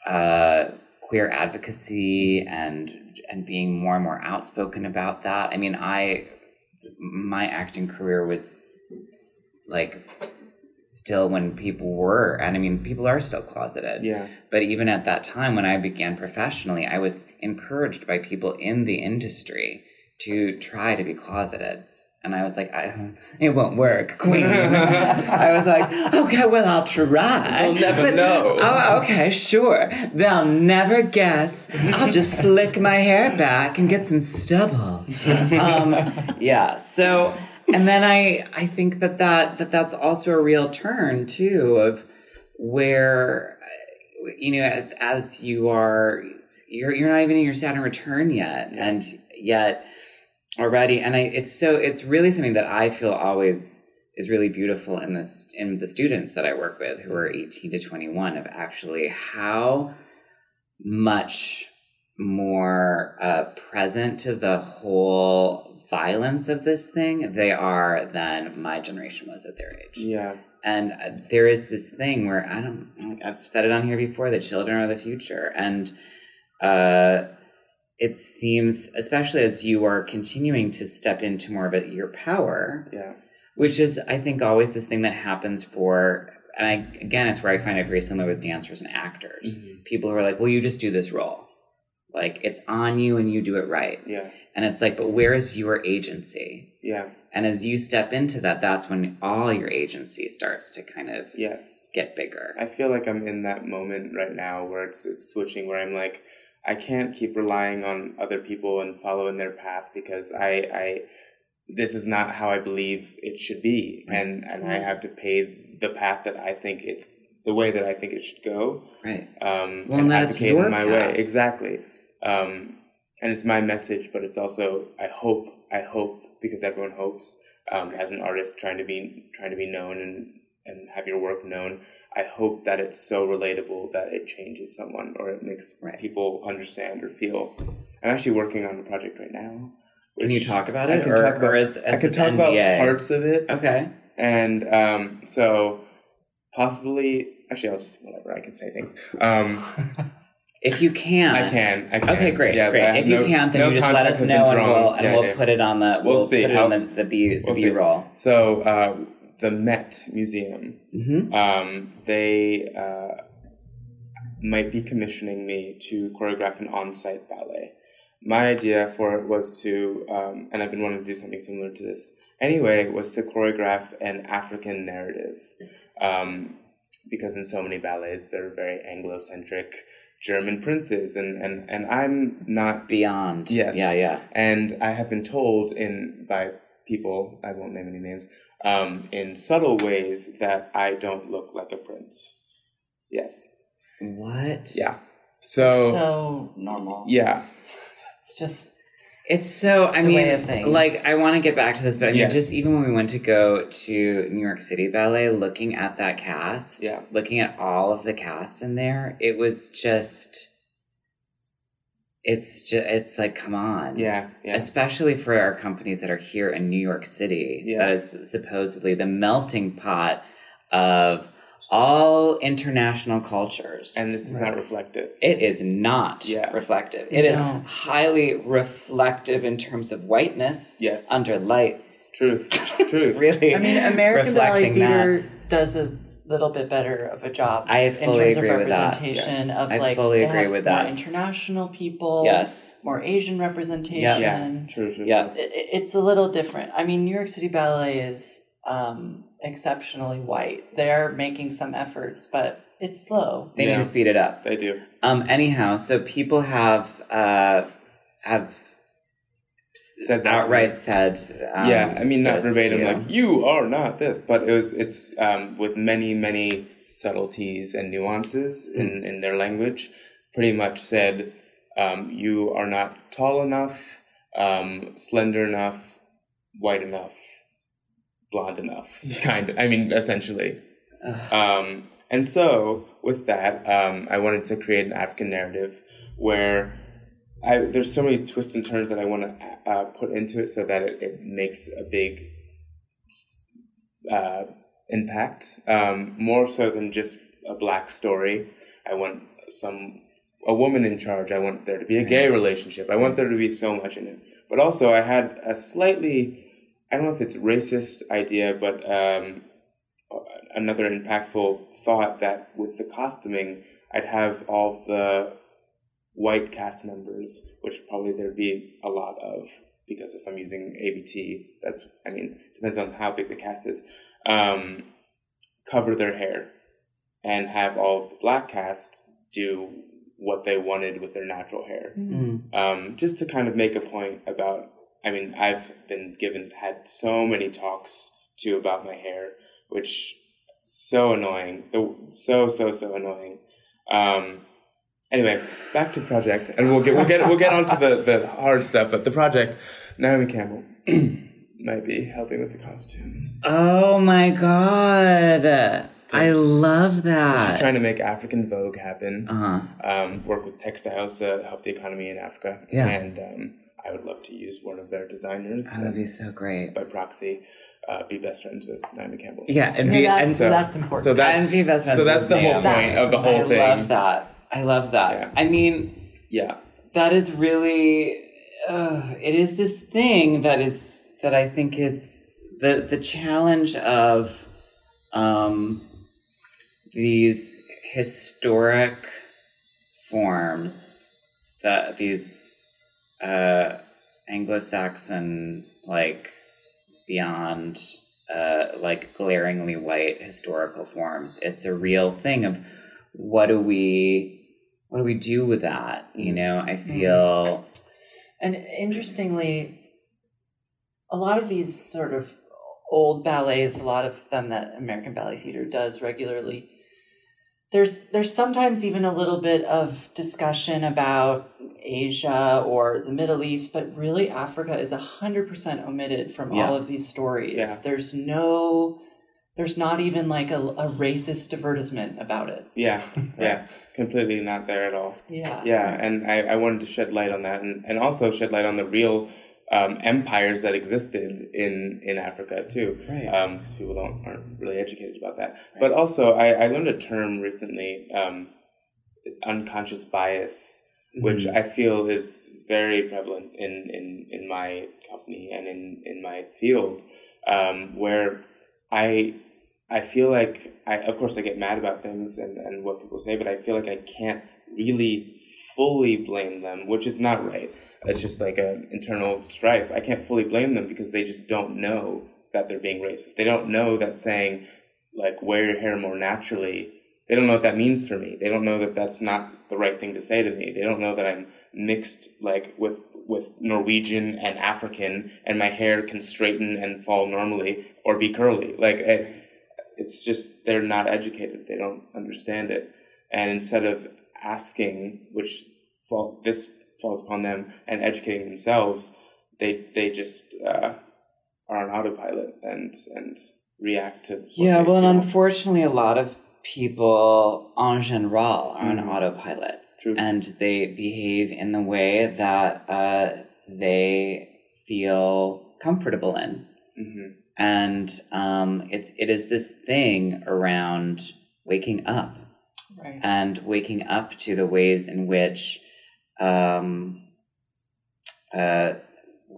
[SPEAKER 1] uh, queer advocacy and and being more and more outspoken about that. I mean, I my acting career was like still when people were and I mean people are still closeted.
[SPEAKER 3] Yeah.
[SPEAKER 1] But even at that time when I began professionally, I was encouraged by people in the industry to try to be closeted. And I was like, I, (laughs) it won't work, (laughs) queen. (laughs) I was like, okay, well, I'll try.
[SPEAKER 3] They'll never
[SPEAKER 1] But-
[SPEAKER 3] know.
[SPEAKER 1] Oh, okay, sure. They'll never guess. I'll just slick my hair back and get some stubble. Um, yeah. So, and then I, I think that that, that that's also a real turn too of where, you know, as you are, you're, you're not even in your Saturn return yet. And yet, already and i it's so it's really something that i feel always is really beautiful in this in the students that i work with who are 18 to 21 of actually how much more uh, present to the whole violence of this thing they are than my generation was at their age
[SPEAKER 3] Yeah.
[SPEAKER 1] and uh, there is this thing where I don't, like, I've said it on here before, the children are the future. And uh, it seems, especially as you are continuing to step into more of it, your power,
[SPEAKER 3] Yeah.
[SPEAKER 1] which is, I think, always this thing that happens for, and I, again, it's where I find it very similar with dancers and actors.
[SPEAKER 3] Mhm.
[SPEAKER 1] People who are like, well, you just do this role. Like, it's on you and you do it right.
[SPEAKER 3] Yeah.
[SPEAKER 1] And it's like, but where is your agency?
[SPEAKER 3] Yeah.
[SPEAKER 1] And as you step into that, that's when all your agency starts to kind of
[SPEAKER 3] Yes.
[SPEAKER 1] get bigger.
[SPEAKER 3] I feel like I'm in that moment right now where it's, it's switching, where I'm like, I can't keep relying on other people and following their path because I, I, this is not how I believe it should be, and and I have to pave the path that I think it, the way that I think it should go.
[SPEAKER 1] Right.
[SPEAKER 3] Um,
[SPEAKER 1] Well, and that's
[SPEAKER 3] advocate
[SPEAKER 1] your
[SPEAKER 3] my
[SPEAKER 1] path.
[SPEAKER 3] way exactly. Um, and it's my message, but it's also I hope, I hope because everyone hopes. Um, as an artist trying to be trying to be known and and have your work known, I hope that it's so relatable that it changes someone or it makes
[SPEAKER 1] Right.
[SPEAKER 3] people understand or feel. I'm actually working on a project right now.
[SPEAKER 1] Can you talk about
[SPEAKER 3] I
[SPEAKER 1] it,
[SPEAKER 3] can
[SPEAKER 1] or,
[SPEAKER 3] talk about-
[SPEAKER 1] or is, is
[SPEAKER 3] I can talk about
[SPEAKER 1] NDA?
[SPEAKER 3] parts of it,
[SPEAKER 1] Okay.
[SPEAKER 3] and um, so possibly. Actually, I'll just whatever I can say things. Um, (laughs)
[SPEAKER 1] If you can,
[SPEAKER 3] I can. I can.
[SPEAKER 1] Okay, great,
[SPEAKER 3] Yeah,
[SPEAKER 1] great. If you can't, then
[SPEAKER 3] no
[SPEAKER 1] you just let us know, and we'll and
[SPEAKER 3] Yeah,
[SPEAKER 1] we'll
[SPEAKER 3] yeah.
[SPEAKER 1] put it on the
[SPEAKER 3] We'll
[SPEAKER 1] we'll
[SPEAKER 3] see
[SPEAKER 1] put it on the the B the
[SPEAKER 3] we'll
[SPEAKER 1] B roll.
[SPEAKER 3] So uh, the Met Museum,
[SPEAKER 1] Mm-hmm.
[SPEAKER 3] um, they uh, might be commissioning me to choreograph an on-site ballet. My idea for it was to, um, and I've been wanting to do something similar to this anyway, was to choreograph an African narrative. Um, because in so many ballets, they're very Anglo-centric German princes, and, and, and I'm not
[SPEAKER 1] Beyond.
[SPEAKER 3] Yes.
[SPEAKER 1] Yeah. Yeah.
[SPEAKER 3] and I have been told in by people I won't name any names um, in subtle ways that I don't look like a prince. Yes.
[SPEAKER 1] What?
[SPEAKER 3] Yeah. So,
[SPEAKER 2] so normal.
[SPEAKER 3] yeah.
[SPEAKER 2] It's just
[SPEAKER 1] It's so. I
[SPEAKER 2] The
[SPEAKER 1] mean,
[SPEAKER 2] way of things.
[SPEAKER 1] like I want to get back to this, but I mean,
[SPEAKER 3] Yes.
[SPEAKER 1] just even when we went to go to New York City Ballet, looking at that cast,
[SPEAKER 3] Yeah.
[SPEAKER 1] looking at all of the cast in there, it was just. It's just. It's like, come on.
[SPEAKER 3] Yeah. Yeah.
[SPEAKER 1] especially for our companies that are here in New York City.
[SPEAKER 3] Yeah.
[SPEAKER 1] That is supposedly the melting pot of all international cultures.
[SPEAKER 3] And this is not reflective.
[SPEAKER 1] it is not
[SPEAKER 3] Yeah.
[SPEAKER 1] reflective. It is
[SPEAKER 2] No.
[SPEAKER 1] highly reflective in terms of whiteness
[SPEAKER 3] Yes.
[SPEAKER 1] under lights.
[SPEAKER 3] Truth. (laughs) Truth.
[SPEAKER 1] Really,
[SPEAKER 2] I mean, American Ballet
[SPEAKER 1] reflecting that.
[SPEAKER 2] Theater does a little bit better of a job
[SPEAKER 1] I
[SPEAKER 2] in
[SPEAKER 1] fully
[SPEAKER 2] terms
[SPEAKER 1] agree
[SPEAKER 2] of
[SPEAKER 1] with that.
[SPEAKER 2] representation
[SPEAKER 3] Yes.
[SPEAKER 2] of
[SPEAKER 1] I
[SPEAKER 2] like
[SPEAKER 1] fully agree
[SPEAKER 2] have
[SPEAKER 1] with
[SPEAKER 2] more
[SPEAKER 1] that.
[SPEAKER 2] international people,
[SPEAKER 1] Yes.
[SPEAKER 2] more Asian representation.
[SPEAKER 1] Yeah.
[SPEAKER 3] True. True.
[SPEAKER 1] Yeah.
[SPEAKER 3] true.
[SPEAKER 2] It, it- it's a little different. I mean, New York City Ballet is um, exceptionally white. They are making some efforts, but it's slow.
[SPEAKER 1] They
[SPEAKER 3] Yeah.
[SPEAKER 1] need to speed it up.
[SPEAKER 3] They do.
[SPEAKER 1] Um. Anyhow, so people have uh have
[SPEAKER 3] Said that to
[SPEAKER 1] outright said. Um,
[SPEAKER 3] yeah. I mean, not
[SPEAKER 1] this to
[SPEAKER 3] verbatim,
[SPEAKER 1] you.
[SPEAKER 3] like you are not this, but it was. It's um, with many, many subtleties and nuances
[SPEAKER 1] Hmm.
[SPEAKER 3] in in their language. Pretty much said, um, you are not tall enough, um, slender enough, white enough, blonde enough. Kind of. I mean, essentially. Um, and so, with that, um, I wanted to create an African narrative where I, there's so many twists and turns that I want to uh, put into it so that it, it makes a big uh, impact, um, more so than just a black story. I want some a woman in charge. I want there to be a gay relationship. I want there to be so much in it. But also, I had a slightly I don't know if it's racist idea, but um, another impactful thought that with the costuming, I'd have all the white cast members, which probably there'd be a lot of because if I'm using ABT, that's I mean depends on how big the cast is. Um, cover their hair and have all of the black cast do what they wanted with their natural hair.
[SPEAKER 1] Mm.
[SPEAKER 3] Um, just to kind of make a point about, I mean, I've been given, had so many talks too about my hair, which so annoying, so, so, so annoying. Um, anyway, back to the project, and we'll get, we'll get, we'll get onto the, the hard stuff, but the project, Naomi Campbell (clears throat) might be helping with the costumes.
[SPEAKER 1] Oh my god. I love that.
[SPEAKER 3] She's trying to make African Vogue happen.
[SPEAKER 1] Uh-huh.
[SPEAKER 3] um, work with textiles to help the economy in Africa.
[SPEAKER 1] Yeah.
[SPEAKER 3] And um, I would love to use one of their designers
[SPEAKER 1] That would be so great.
[SPEAKER 3] by proxy uh, be best friends with Naomi Campbell.
[SPEAKER 1] Yeah, and
[SPEAKER 2] Yeah,
[SPEAKER 1] be
[SPEAKER 2] that's,
[SPEAKER 1] and
[SPEAKER 3] so-
[SPEAKER 2] that's important.
[SPEAKER 3] So that's,
[SPEAKER 1] And be best friends
[SPEAKER 3] so that's
[SPEAKER 1] with
[SPEAKER 3] the whole
[SPEAKER 1] Naomi.
[SPEAKER 3] point of the whole
[SPEAKER 1] I
[SPEAKER 3] thing.
[SPEAKER 1] I love that. I love that.
[SPEAKER 3] Yeah.
[SPEAKER 1] I mean,
[SPEAKER 3] Yeah.
[SPEAKER 1] that is really uh, it is this thing that is that I think it's the the challenge of um these historic forms that these uh Anglo-Saxon like beyond uh like glaringly white historical forms. It's a real thing of what do we what do we do with that you know? I feel
[SPEAKER 2] And interestingly, a lot of these sort of old ballets, a lot of them that American Ballet Theater does regularly, there's there's sometimes even a little bit of discussion about Asia or the Middle East, but really Africa is hundred percent omitted from
[SPEAKER 1] Yeah.
[SPEAKER 2] all of these stories.
[SPEAKER 3] Yeah.
[SPEAKER 2] There's no there's not even like a, a racist divertissement about it.
[SPEAKER 3] Yeah. (laughs) Yeah. Completely not there at all.
[SPEAKER 2] Yeah.
[SPEAKER 3] Yeah. And I, I wanted to shed light on that and, and also shed light on the real um, empires that existed in, in Africa too.
[SPEAKER 1] Right.
[SPEAKER 3] because people don't aren't really educated about that. But also, I, I learned a term recently, um, unconscious bias, which I feel is very prevalent in, in, in my company and in, in my field, um, where I I feel like I of course I get mad about things and, and what people say, but I feel like I can't really fully blame them, which is not right. It's just like an internal strife. I can't fully blame them because they just don't know that they're being racist. They don't know that saying like wear your hair more naturally. They don't know what that means for me. They don't know that that's not the right thing to say to me. They don't know that I'm mixed like with with Norwegian and African, and my hair can straighten and fall normally or be curly. Like it, it's just they're not educated. They don't understand it, and instead of asking, which fall, this falls upon them, and educating themselves, they they just uh, are on autopilot and and react to. what
[SPEAKER 1] Yeah,
[SPEAKER 3] they
[SPEAKER 1] well, and unfortunately, a lot of people en general are on
[SPEAKER 3] Mhm.
[SPEAKER 1] autopilot
[SPEAKER 3] True.
[SPEAKER 1] and they behave in the way that uh, they feel comfortable in.
[SPEAKER 3] hmm
[SPEAKER 1] And um, it's, it is this thing around waking up
[SPEAKER 2] Right.
[SPEAKER 1] and waking up to the ways in which um, uh,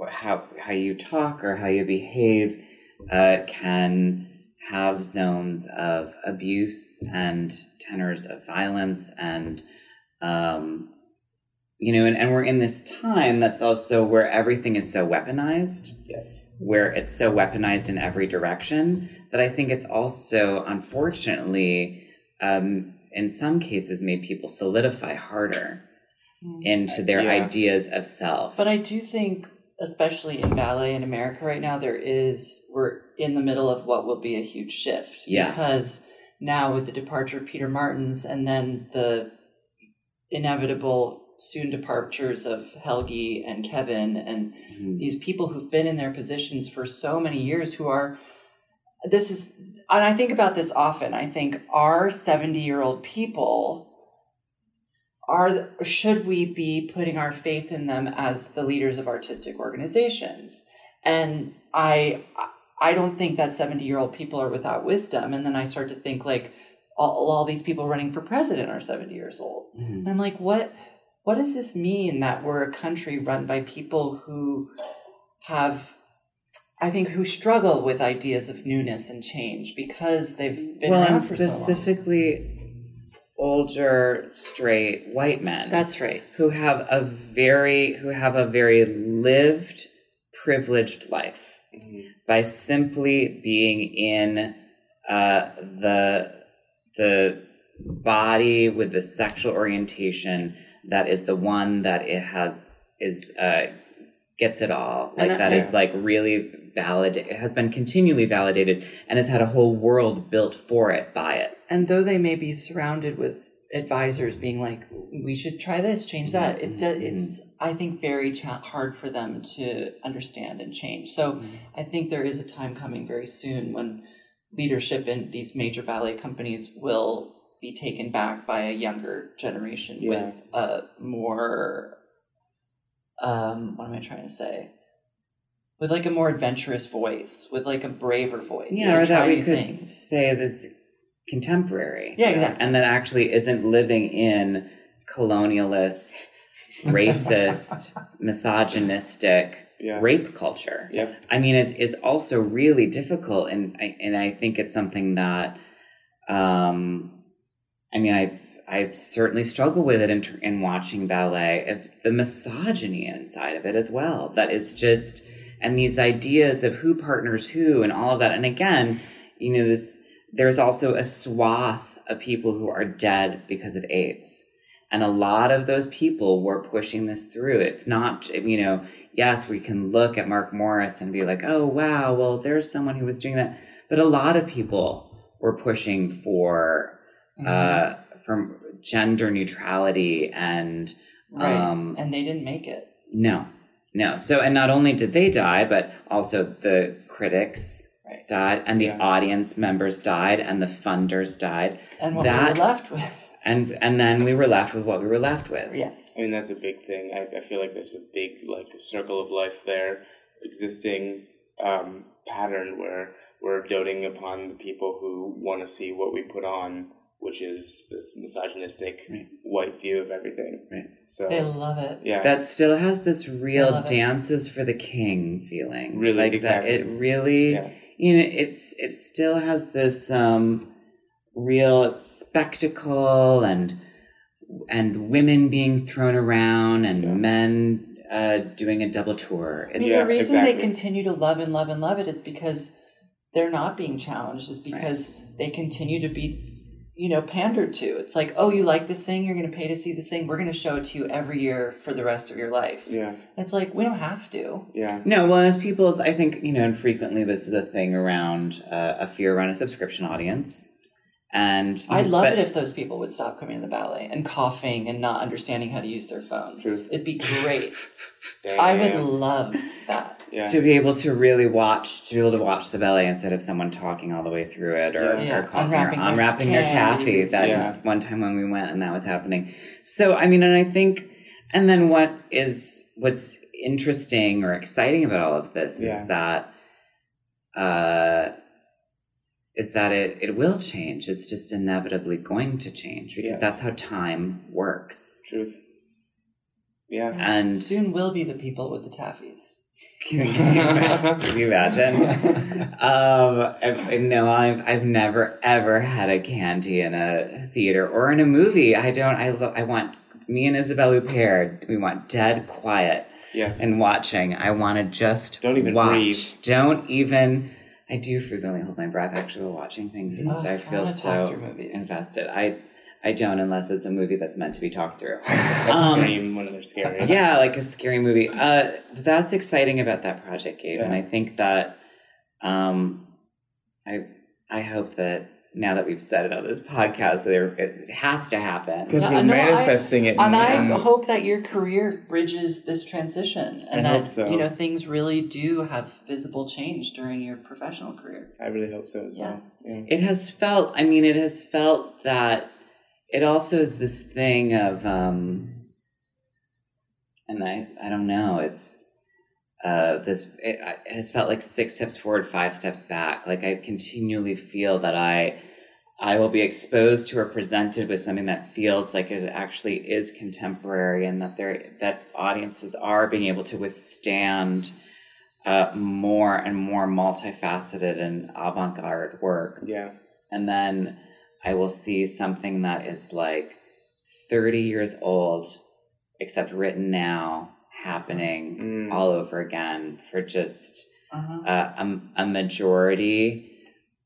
[SPEAKER 1] how how you talk or how you behave uh, can have zones of abuse and tenors of violence and um, you know and, and we're in this time that's also where everything is so weaponized
[SPEAKER 3] Yes.
[SPEAKER 1] where it's so weaponized in every direction that I think it's also, unfortunately, um, in some cases, made people solidify harder into their
[SPEAKER 3] Yeah.
[SPEAKER 1] ideas of self.
[SPEAKER 2] But I do think, especially in ballet in America right now, there is we're in the middle of what will be a huge shift.
[SPEAKER 1] Yeah.
[SPEAKER 2] Because now with the departure of Peter Martins and then the inevitable soon departures of Helgi and Kevin and
[SPEAKER 1] Mhm.
[SPEAKER 2] these people who've been in their positions for so many years who are this is and I think about this often. I think our 70 year old people are should we be putting our faith in them as the leaders of artistic organizations and i i don't think that 70 year old people are without wisdom and then i start to think like all, all these people running for president are 70 years old.
[SPEAKER 1] Mhm.
[SPEAKER 2] And I'm like, what what does this mean that we're a country run by people who have I think who struggle with ideas of newness and change because they've been
[SPEAKER 1] well,
[SPEAKER 2] around
[SPEAKER 1] and
[SPEAKER 2] for so long.
[SPEAKER 1] specifically older straight white men.
[SPEAKER 2] That's right.
[SPEAKER 1] who have a very who have a very lived privileged life
[SPEAKER 3] Mhm.
[SPEAKER 1] by simply being in uh, the the body with the sexual orientation that is the one that it has is uh, gets it all like
[SPEAKER 2] And
[SPEAKER 1] that
[SPEAKER 2] I-
[SPEAKER 1] is like really valid has been continually validated and has had a whole world built for it by it
[SPEAKER 2] And though they may be surrounded with advisors being like, we should try this, change that, it mm-hmm. do, mm-hmm. it's, I think, very cha- hard for them to understand and change. So mm-hmm. I think there is a time coming very soon when leadership in these major ballet companies will be taken back by a younger generation
[SPEAKER 3] Yeah.
[SPEAKER 2] with a more, um, what am I trying to say? With like a more adventurous voice, with like a braver voice.
[SPEAKER 1] yeah
[SPEAKER 2] to
[SPEAKER 1] or that
[SPEAKER 2] try
[SPEAKER 1] we could
[SPEAKER 2] things.
[SPEAKER 1] say this contemporary
[SPEAKER 2] Yeah, exactly.
[SPEAKER 1] and that actually isn't living in colonialist, (laughs) racist, misogynistic
[SPEAKER 3] Yeah.
[SPEAKER 1] rape culture.
[SPEAKER 3] Yep.
[SPEAKER 1] I mean, it is also really difficult, and I, and I think it's something that, um, I mean, I I certainly struggle with it in, in watching ballet. Of the misogyny inside of it as well. That is just, and these ideas of who partners who, and all of that. And again, you know, this there's also a swath of people who are dead because of AIDS. And a lot of those people were pushing this through. It's not, you know, yes, we can look at Mark Morris and be like, oh, wow, well, there's someone who was doing that. But a lot of people were pushing for, uh, from gender neutrality and,
[SPEAKER 2] Right.
[SPEAKER 1] um,
[SPEAKER 2] and they didn't make it.
[SPEAKER 1] no, no. So, and not only did they die, but also the critics
[SPEAKER 2] Right.
[SPEAKER 1] died, and the
[SPEAKER 3] Yeah.
[SPEAKER 1] audience members died, and the funders died,
[SPEAKER 2] And what
[SPEAKER 1] That-
[SPEAKER 2] we were left with.
[SPEAKER 1] and and then we were left with what we were left with.
[SPEAKER 2] Yes.
[SPEAKER 3] I mean, that's a big thing. I, I feel like there's a big like circle of life there, existing um, pattern where we're doting upon the people who want to see what we put on, which is this misogynistic
[SPEAKER 1] Right.
[SPEAKER 3] white view of everything.
[SPEAKER 1] Right.
[SPEAKER 3] So
[SPEAKER 2] They love it.
[SPEAKER 3] yeah,
[SPEAKER 1] That still has this real
[SPEAKER 2] love it.
[SPEAKER 1] dances for the king feeling.
[SPEAKER 3] Really,
[SPEAKER 1] like
[SPEAKER 3] exactly.
[SPEAKER 1] that. It really,
[SPEAKER 3] Yeah.
[SPEAKER 1] you know, it's it still has this um, real spectacle and and women being thrown around and
[SPEAKER 3] Yeah.
[SPEAKER 1] men uh, doing a double tour.
[SPEAKER 2] I mean,
[SPEAKER 3] Yeah,
[SPEAKER 2] the reason
[SPEAKER 3] exactly.
[SPEAKER 2] they continue to love and love and love it is because they're not being challenged. Is because they continue to be, you know, pandered to. It's like, oh, you like this thing, you're going to pay to see this thing. We're going to show it to you every year for the rest of your life.
[SPEAKER 3] yeah,
[SPEAKER 2] It's like we don't have to.
[SPEAKER 3] yeah,
[SPEAKER 1] No, well, as people's, I think, you know, and frequently this is a thing around uh, a fear around a subscription audience. And
[SPEAKER 2] I'd love
[SPEAKER 1] but-
[SPEAKER 2] it if those people would stop coming to the ballet and coughing and not understanding how to use their phones.
[SPEAKER 3] Truth.
[SPEAKER 2] It'd be great. (laughs) I would love that.
[SPEAKER 3] Yeah.
[SPEAKER 1] to be able to really watch, to be able to watch the ballet instead of someone talking all the way through it or,
[SPEAKER 3] Yeah.
[SPEAKER 2] Yeah,
[SPEAKER 1] or coughing
[SPEAKER 2] unwrapping
[SPEAKER 1] or
[SPEAKER 2] their
[SPEAKER 1] unwrapping their taffy. That
[SPEAKER 3] Yeah.
[SPEAKER 1] one time when we went and that was happening. So, I mean, and I think, and then what is, what's interesting or exciting about all of this
[SPEAKER 3] Yeah.
[SPEAKER 1] is that, uh, is that it, it will change. It's just inevitably going to change because
[SPEAKER 3] Yes.
[SPEAKER 1] that's how time works.
[SPEAKER 3] Truth. Yeah.
[SPEAKER 1] And
[SPEAKER 2] Soon will be the people with the taffies.
[SPEAKER 1] Can you, can you imagine? um, I, no, I've I've never ever had a candy in a theater or in a movie. I don't. I lo- I want me and Isabelle Huppert. We want dead quiet
[SPEAKER 3] Yes.
[SPEAKER 1] and watching. I want to just
[SPEAKER 3] Don't even
[SPEAKER 1] watch.
[SPEAKER 3] breathe.
[SPEAKER 1] Don't even. I do frequently hold my breath actually while watching things. because
[SPEAKER 2] Ugh,
[SPEAKER 1] I
[SPEAKER 2] I
[SPEAKER 1] feel so
[SPEAKER 2] through
[SPEAKER 1] invested. I I don't unless it's a movie that's meant to be talked through. (laughs)
[SPEAKER 3] That's
[SPEAKER 1] Um,
[SPEAKER 3] Scream when they're scary. (laughs)
[SPEAKER 1] yeah, like a scary movie. Uh, that's exciting about that project, Gabe, and I think that um, I I hope that now that we've said it on this podcast, there it has to happen.
[SPEAKER 3] Because
[SPEAKER 2] No,
[SPEAKER 3] we're
[SPEAKER 2] no, I-
[SPEAKER 3] manifesting it.
[SPEAKER 2] And I
[SPEAKER 3] and-
[SPEAKER 2] hope that your career bridges this transition and
[SPEAKER 3] I
[SPEAKER 2] that
[SPEAKER 3] hope so.
[SPEAKER 2] you know things really do have visible change during your professional career.
[SPEAKER 3] I really hope so as well. Yeah.
[SPEAKER 1] It has felt. I mean, it has felt that. It also is this thing of, um, and I I don't know. It's uh, this. It, it has felt like six steps forward, five steps back. Like I continually feel that I I will be exposed to or presented with something that feels like it actually is contemporary, and that there that audiences are being able to withstand uh, more and more multifaceted and avant-garde work.
[SPEAKER 3] Yeah.
[SPEAKER 1] And then I will see something that is like 30 years old, except written now, happening
[SPEAKER 3] Mm.
[SPEAKER 1] all over again for just
[SPEAKER 2] Uh-huh.
[SPEAKER 1] uh, a, a majority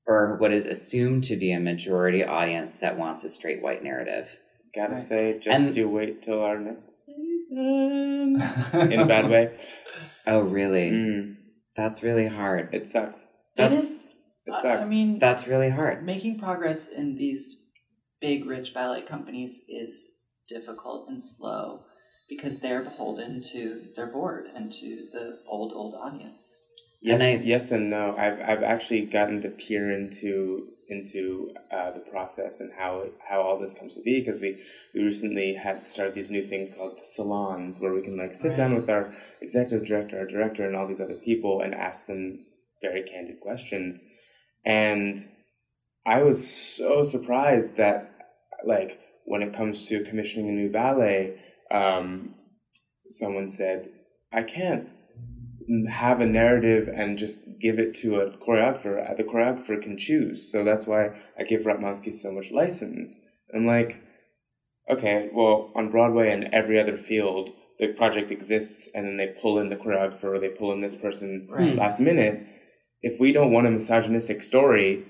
[SPEAKER 1] or what is assumed to be a majority audience that wants a straight white narrative.
[SPEAKER 3] Gotta
[SPEAKER 2] Right.
[SPEAKER 3] say, just
[SPEAKER 1] And-
[SPEAKER 3] you wait till our next season. (laughs) In a bad way.
[SPEAKER 1] Oh, really?
[SPEAKER 3] Mm.
[SPEAKER 1] That's really hard.
[SPEAKER 3] It sucks.
[SPEAKER 2] It
[SPEAKER 1] That's-
[SPEAKER 2] is.
[SPEAKER 3] It
[SPEAKER 2] I-
[SPEAKER 3] sucks.
[SPEAKER 2] I mean,
[SPEAKER 1] That's really hard.
[SPEAKER 2] making progress in these big, rich ballet companies is difficult and slow because they're beholden to their board and to the old, old audience.
[SPEAKER 3] Yes,
[SPEAKER 1] And I-
[SPEAKER 3] yes, and no. I've I've actually gotten to peer into into uh, the process and how how all this comes to be because we we recently had started these new things called salons where we can like sit down with our executive director, our director, and all these other people and ask them very candid questions. And I was so surprised that like when it comes to commissioning a new ballet, um, someone said, "I can't." have a narrative and just give it to a choreographer. The choreographer can choose. So that's why I give Ratmansky so much license. I'm like, okay, well, on Broadway and every other field, the project exists and then they pull in the choreographer or they pull in this person
[SPEAKER 2] Right.
[SPEAKER 3] last minute. If we don't want a misogynistic story,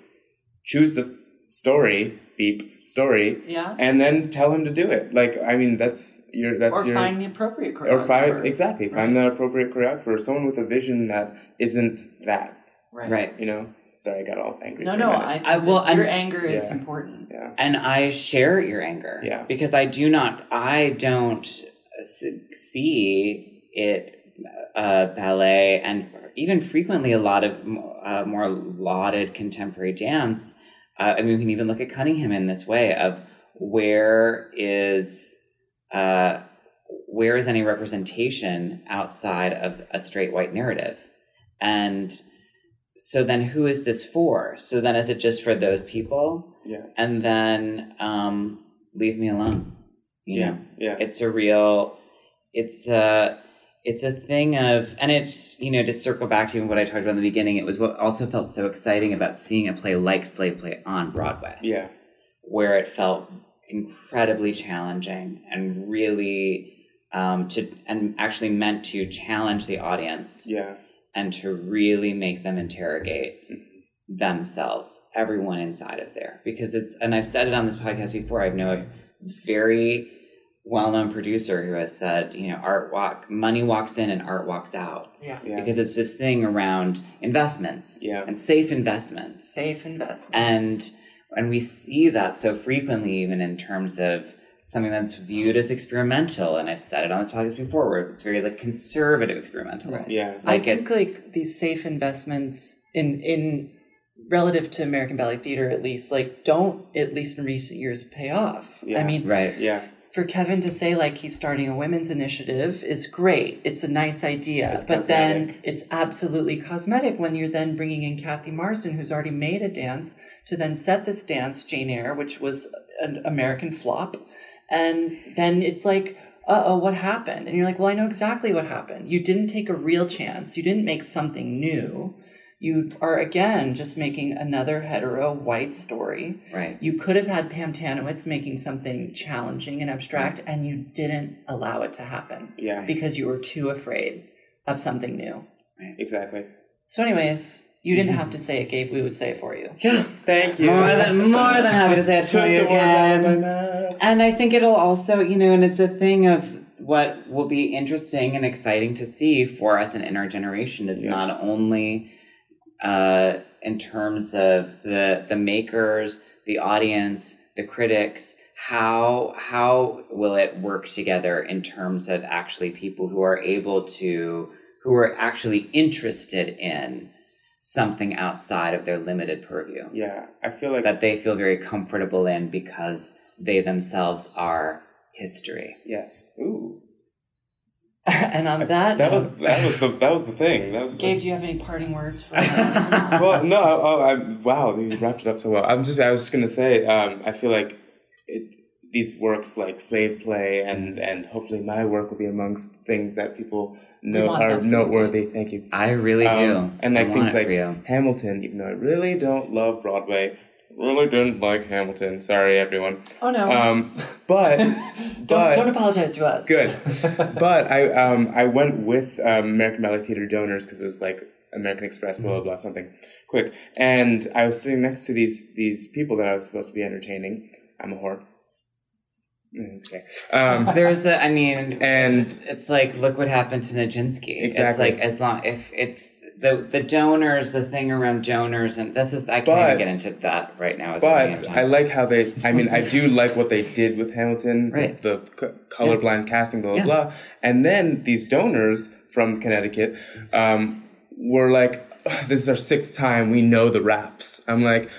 [SPEAKER 3] choose the story, beep, story,
[SPEAKER 2] Yeah.
[SPEAKER 3] and then tell him to do it. Like, I mean, that's your, that's
[SPEAKER 2] or
[SPEAKER 3] your
[SPEAKER 2] find the appropriate
[SPEAKER 3] or find exactly find
[SPEAKER 2] Right.
[SPEAKER 3] the appropriate choreographer, someone with a vision that isn't that.
[SPEAKER 2] Right.
[SPEAKER 1] Right.
[SPEAKER 3] You know. Sorry, I got all angry.
[SPEAKER 2] No, no. I,
[SPEAKER 1] I- well,
[SPEAKER 2] your
[SPEAKER 1] I'm-
[SPEAKER 2] anger is
[SPEAKER 3] Yeah.
[SPEAKER 2] important.
[SPEAKER 3] yeah.
[SPEAKER 1] And I share your anger.
[SPEAKER 3] Yeah.
[SPEAKER 1] Because I do not, I don't see it, uh, ballet and even frequently a lot of uh, more lauded contemporary dance. Uh, I mean, we can even look at Cunningham in this way of where is, uh, where is any representation outside of a straight white narrative? And so then who is this for? So then is it just for those people?
[SPEAKER 3] Yeah.
[SPEAKER 1] and then um, leave me alone. You
[SPEAKER 3] Yeah.
[SPEAKER 1] know,
[SPEAKER 3] Yeah.
[SPEAKER 1] it's a real, it's a, it's a thing of, and it's you know to circle back to what I talked about in the beginning. It was what also felt so exciting about seeing a play like Slave Play on Broadway,
[SPEAKER 3] Yeah.
[SPEAKER 1] where it felt incredibly challenging and really um, to and actually meant to challenge the audience
[SPEAKER 3] Yeah.
[SPEAKER 1] and to really make them interrogate themselves, everyone inside of there. Because it's, and I've said it on this podcast before, I know a very well known producer who has said, you know, art walk, money walks in and art walks out.
[SPEAKER 2] Yeah.
[SPEAKER 3] Yeah.
[SPEAKER 1] Because it's this thing around investments
[SPEAKER 3] Yeah.
[SPEAKER 1] and safe investments.
[SPEAKER 2] Safe investments.
[SPEAKER 1] And and we see that so frequently, even in terms of something that's viewed as experimental. And I've said it on this podcast before, where it's very like conservative experimental.
[SPEAKER 2] Right.
[SPEAKER 3] Yeah.
[SPEAKER 2] I think like these safe investments in in relative to American Ballet Theater at least, like don't at least in recent years pay off.
[SPEAKER 3] Yeah.
[SPEAKER 2] I mean,
[SPEAKER 1] Right.
[SPEAKER 3] Yeah.
[SPEAKER 2] For Kevin to say like he's starting a women's initiative is great. It's a nice idea, but then it's absolutely cosmetic when you're then bringing in Cathy Marston, who's already made a dance, to then set this dance, Jane Eyre, which was an American flop, and then it's like. Uh oh, what happened? And you're like, well, I know exactly what happened. You didn't take a real chance. You didn't make something new. You are again just making another hetero white story.
[SPEAKER 1] Right.
[SPEAKER 2] You could have had Pam Tanowitz making something challenging and abstract, and you didn't allow it to happen
[SPEAKER 3] Yeah.
[SPEAKER 2] because you were too afraid of something new. Right.
[SPEAKER 3] Exactly.
[SPEAKER 2] So, anyways, you didn't have mm-hmm. to say it, Gabe. We would say it for you.
[SPEAKER 1] Yeah.
[SPEAKER 3] Thank you.
[SPEAKER 1] More than more than happy to say it
[SPEAKER 3] Took (laughs)
[SPEAKER 1] for you
[SPEAKER 3] the words out of my
[SPEAKER 1] again. And I think it'll also, you know, and it's a thing of what will be interesting and exciting to see for us and in our generation is
[SPEAKER 3] Yeah.
[SPEAKER 1] not only uh, in terms of the the makers, the audience, the critics. How how will it work together in terms of actually people who are able to who are actually interested in something outside of their limited purview?
[SPEAKER 3] Yeah. I feel like
[SPEAKER 1] that they feel very comfortable in because they themselves are history.
[SPEAKER 3] Yes. Ooh. (laughs)
[SPEAKER 2] and on that,
[SPEAKER 3] That was that was the that was the thing. That was
[SPEAKER 2] Gabe, do you have any parting words for (laughs)
[SPEAKER 3] well, no, oh, I, wow, you wrapped it up so well. I'm just, I was just gonna say, um, I feel like it, these works like Slave Play and and hopefully my work will be amongst things that people know are noteworthy. Thank you.
[SPEAKER 1] I really do.
[SPEAKER 3] Um, and like
[SPEAKER 1] I want
[SPEAKER 3] things
[SPEAKER 1] it
[SPEAKER 3] like. Hamilton, even though I really don't love Broadway, really didn't like Hamilton. Sorry, everyone.
[SPEAKER 2] oh no!
[SPEAKER 3] Um, (laughs) but
[SPEAKER 2] don't,
[SPEAKER 3] but
[SPEAKER 2] don't apologize to us.
[SPEAKER 3] Good. (laughs) but I um I went with um, American Ballet Theater donors because it was like American Express, blah blah blah, something quick. And I was sitting next to these these people that I was supposed to be entertaining. I'm a whore. Mm, It's okay. Um, (laughs)
[SPEAKER 1] There's a, I mean,
[SPEAKER 3] And-
[SPEAKER 1] it's, it's like look what happened to Nijinsky. It's
[SPEAKER 3] Exactly.
[SPEAKER 1] like as long if it's the the donors, the thing around donors, and this is I can't
[SPEAKER 3] But-
[SPEAKER 1] even get into that right now. as
[SPEAKER 3] but. I like how they. I mean, I do like what they did with Hamilton, (laughs)
[SPEAKER 1] Right.
[SPEAKER 3] the c- colorblind casting, blah blah
[SPEAKER 1] Yeah.
[SPEAKER 3] blah. And then these donors from Connecticut um, were like, "Ugh, "This is our sixth time. We know the raps." I'm like,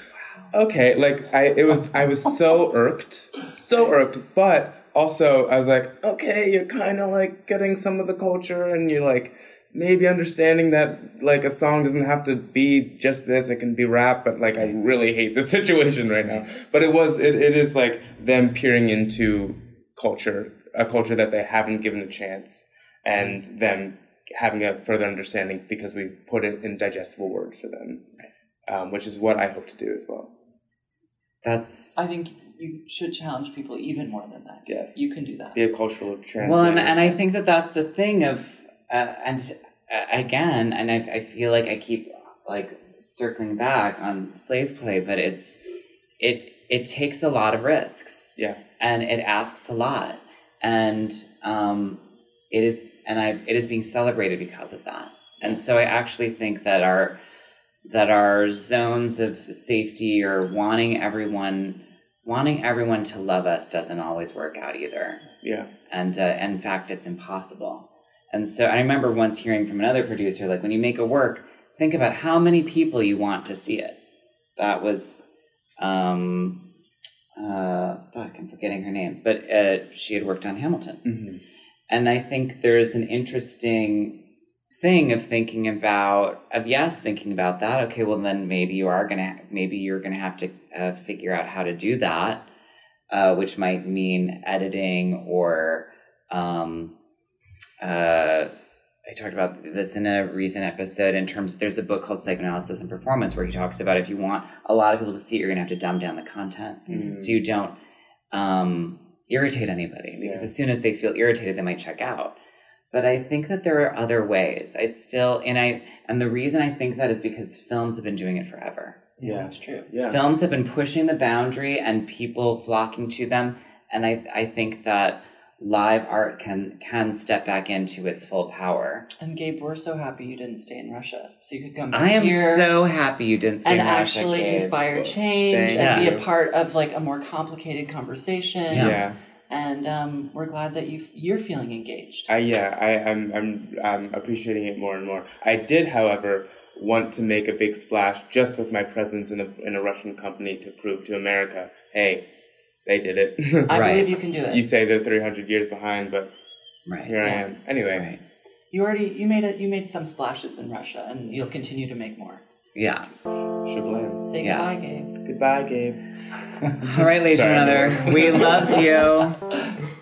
[SPEAKER 3] okay, like I it was I was so irked, so irked, but also I was like, okay, you're kind of like getting some of the culture, and you're like maybe understanding that like a song doesn't have to be just this; it can be rap. But like I really hate this (laughs) situation right now. But it was it, it is like them peering into culture, a culture that they haven't given a chance, and them having a further understanding because we put it in digestible words for them. Um, which is what I hope to do as well.
[SPEAKER 1] that's
[SPEAKER 2] I think you should challenge people even more than that.
[SPEAKER 3] Yes.
[SPEAKER 2] you can do that.
[SPEAKER 3] Be a cultural translator.
[SPEAKER 1] well, and, and I think that that's the thing of uh, and uh, again, and I, I feel like I keep like circling back on slave play, but it's it it takes a lot of risks.
[SPEAKER 3] yeah,
[SPEAKER 1] and it asks a lot. And um, it is and I it is being celebrated because of that. And so I actually think that our that our zones of safety or wanting everyone wanting everyone to love us doesn't always work out either.
[SPEAKER 3] Yeah,
[SPEAKER 1] and uh, in fact it's impossible and so i remember once hearing from another producer like when you make a work think about how many people you want to see it. That was um uh fuck i'm forgetting her name but uh she had worked on hamilton.
[SPEAKER 3] Hmm
[SPEAKER 1] and i think there's an interesting thing of thinking about of yes thinking about that. Okay well then maybe you are gonna maybe you're gonna have to uh, figure out how to do that uh, which might mean editing or um, uh, I talked about this in a recent episode in terms there's a book called Psychoanalysis and Performance where he talks about if you want a lot of people to see it, you're gonna have to dumb down the content
[SPEAKER 3] Mhm.
[SPEAKER 1] so you don't um, irritate anybody because
[SPEAKER 3] Yeah.
[SPEAKER 1] as soon as they feel irritated they might check out. But I think that there are other ways. I still and I and the reason I think that is because films have been doing it forever
[SPEAKER 3] Yeah.
[SPEAKER 2] that's true.
[SPEAKER 3] yeah.
[SPEAKER 1] films have been pushing the boundary and people flocking to them and i i think that live art can can step back into its full power
[SPEAKER 2] And Gabe, we're so happy you didn't stay in Russia, so you could come
[SPEAKER 1] i am
[SPEAKER 2] here
[SPEAKER 1] so happy you didn't say
[SPEAKER 2] and
[SPEAKER 1] Russia, And
[SPEAKER 2] actually
[SPEAKER 1] Gabe.
[SPEAKER 2] inspire change
[SPEAKER 3] thank
[SPEAKER 2] and be a part of like a more complicated conversation.
[SPEAKER 1] Yeah.
[SPEAKER 3] yeah.
[SPEAKER 2] And um, we're glad that you you're feeling engaged.
[SPEAKER 3] I yeah, I, I'm I'm I'm appreciating it more and more. I did, however, want to make a big splash just with my presence in a in a Russian company to prove to America, hey, they did it.
[SPEAKER 2] I
[SPEAKER 1] Right. (laughs)
[SPEAKER 2] believe you can do it.
[SPEAKER 3] you say they're 300 years behind, but
[SPEAKER 1] right
[SPEAKER 3] here I am. Anyway,
[SPEAKER 1] right
[SPEAKER 2] You already you made it. You made some splashes in Russia, and you'll continue to make more.
[SPEAKER 1] yeah
[SPEAKER 3] shablam.
[SPEAKER 2] Say
[SPEAKER 1] Yeah.
[SPEAKER 2] goodbye, Gabe.
[SPEAKER 3] Goodbye, Gabe. (laughs)
[SPEAKER 1] all right ladies and
[SPEAKER 3] Sorry,
[SPEAKER 1] another we love you (laughs)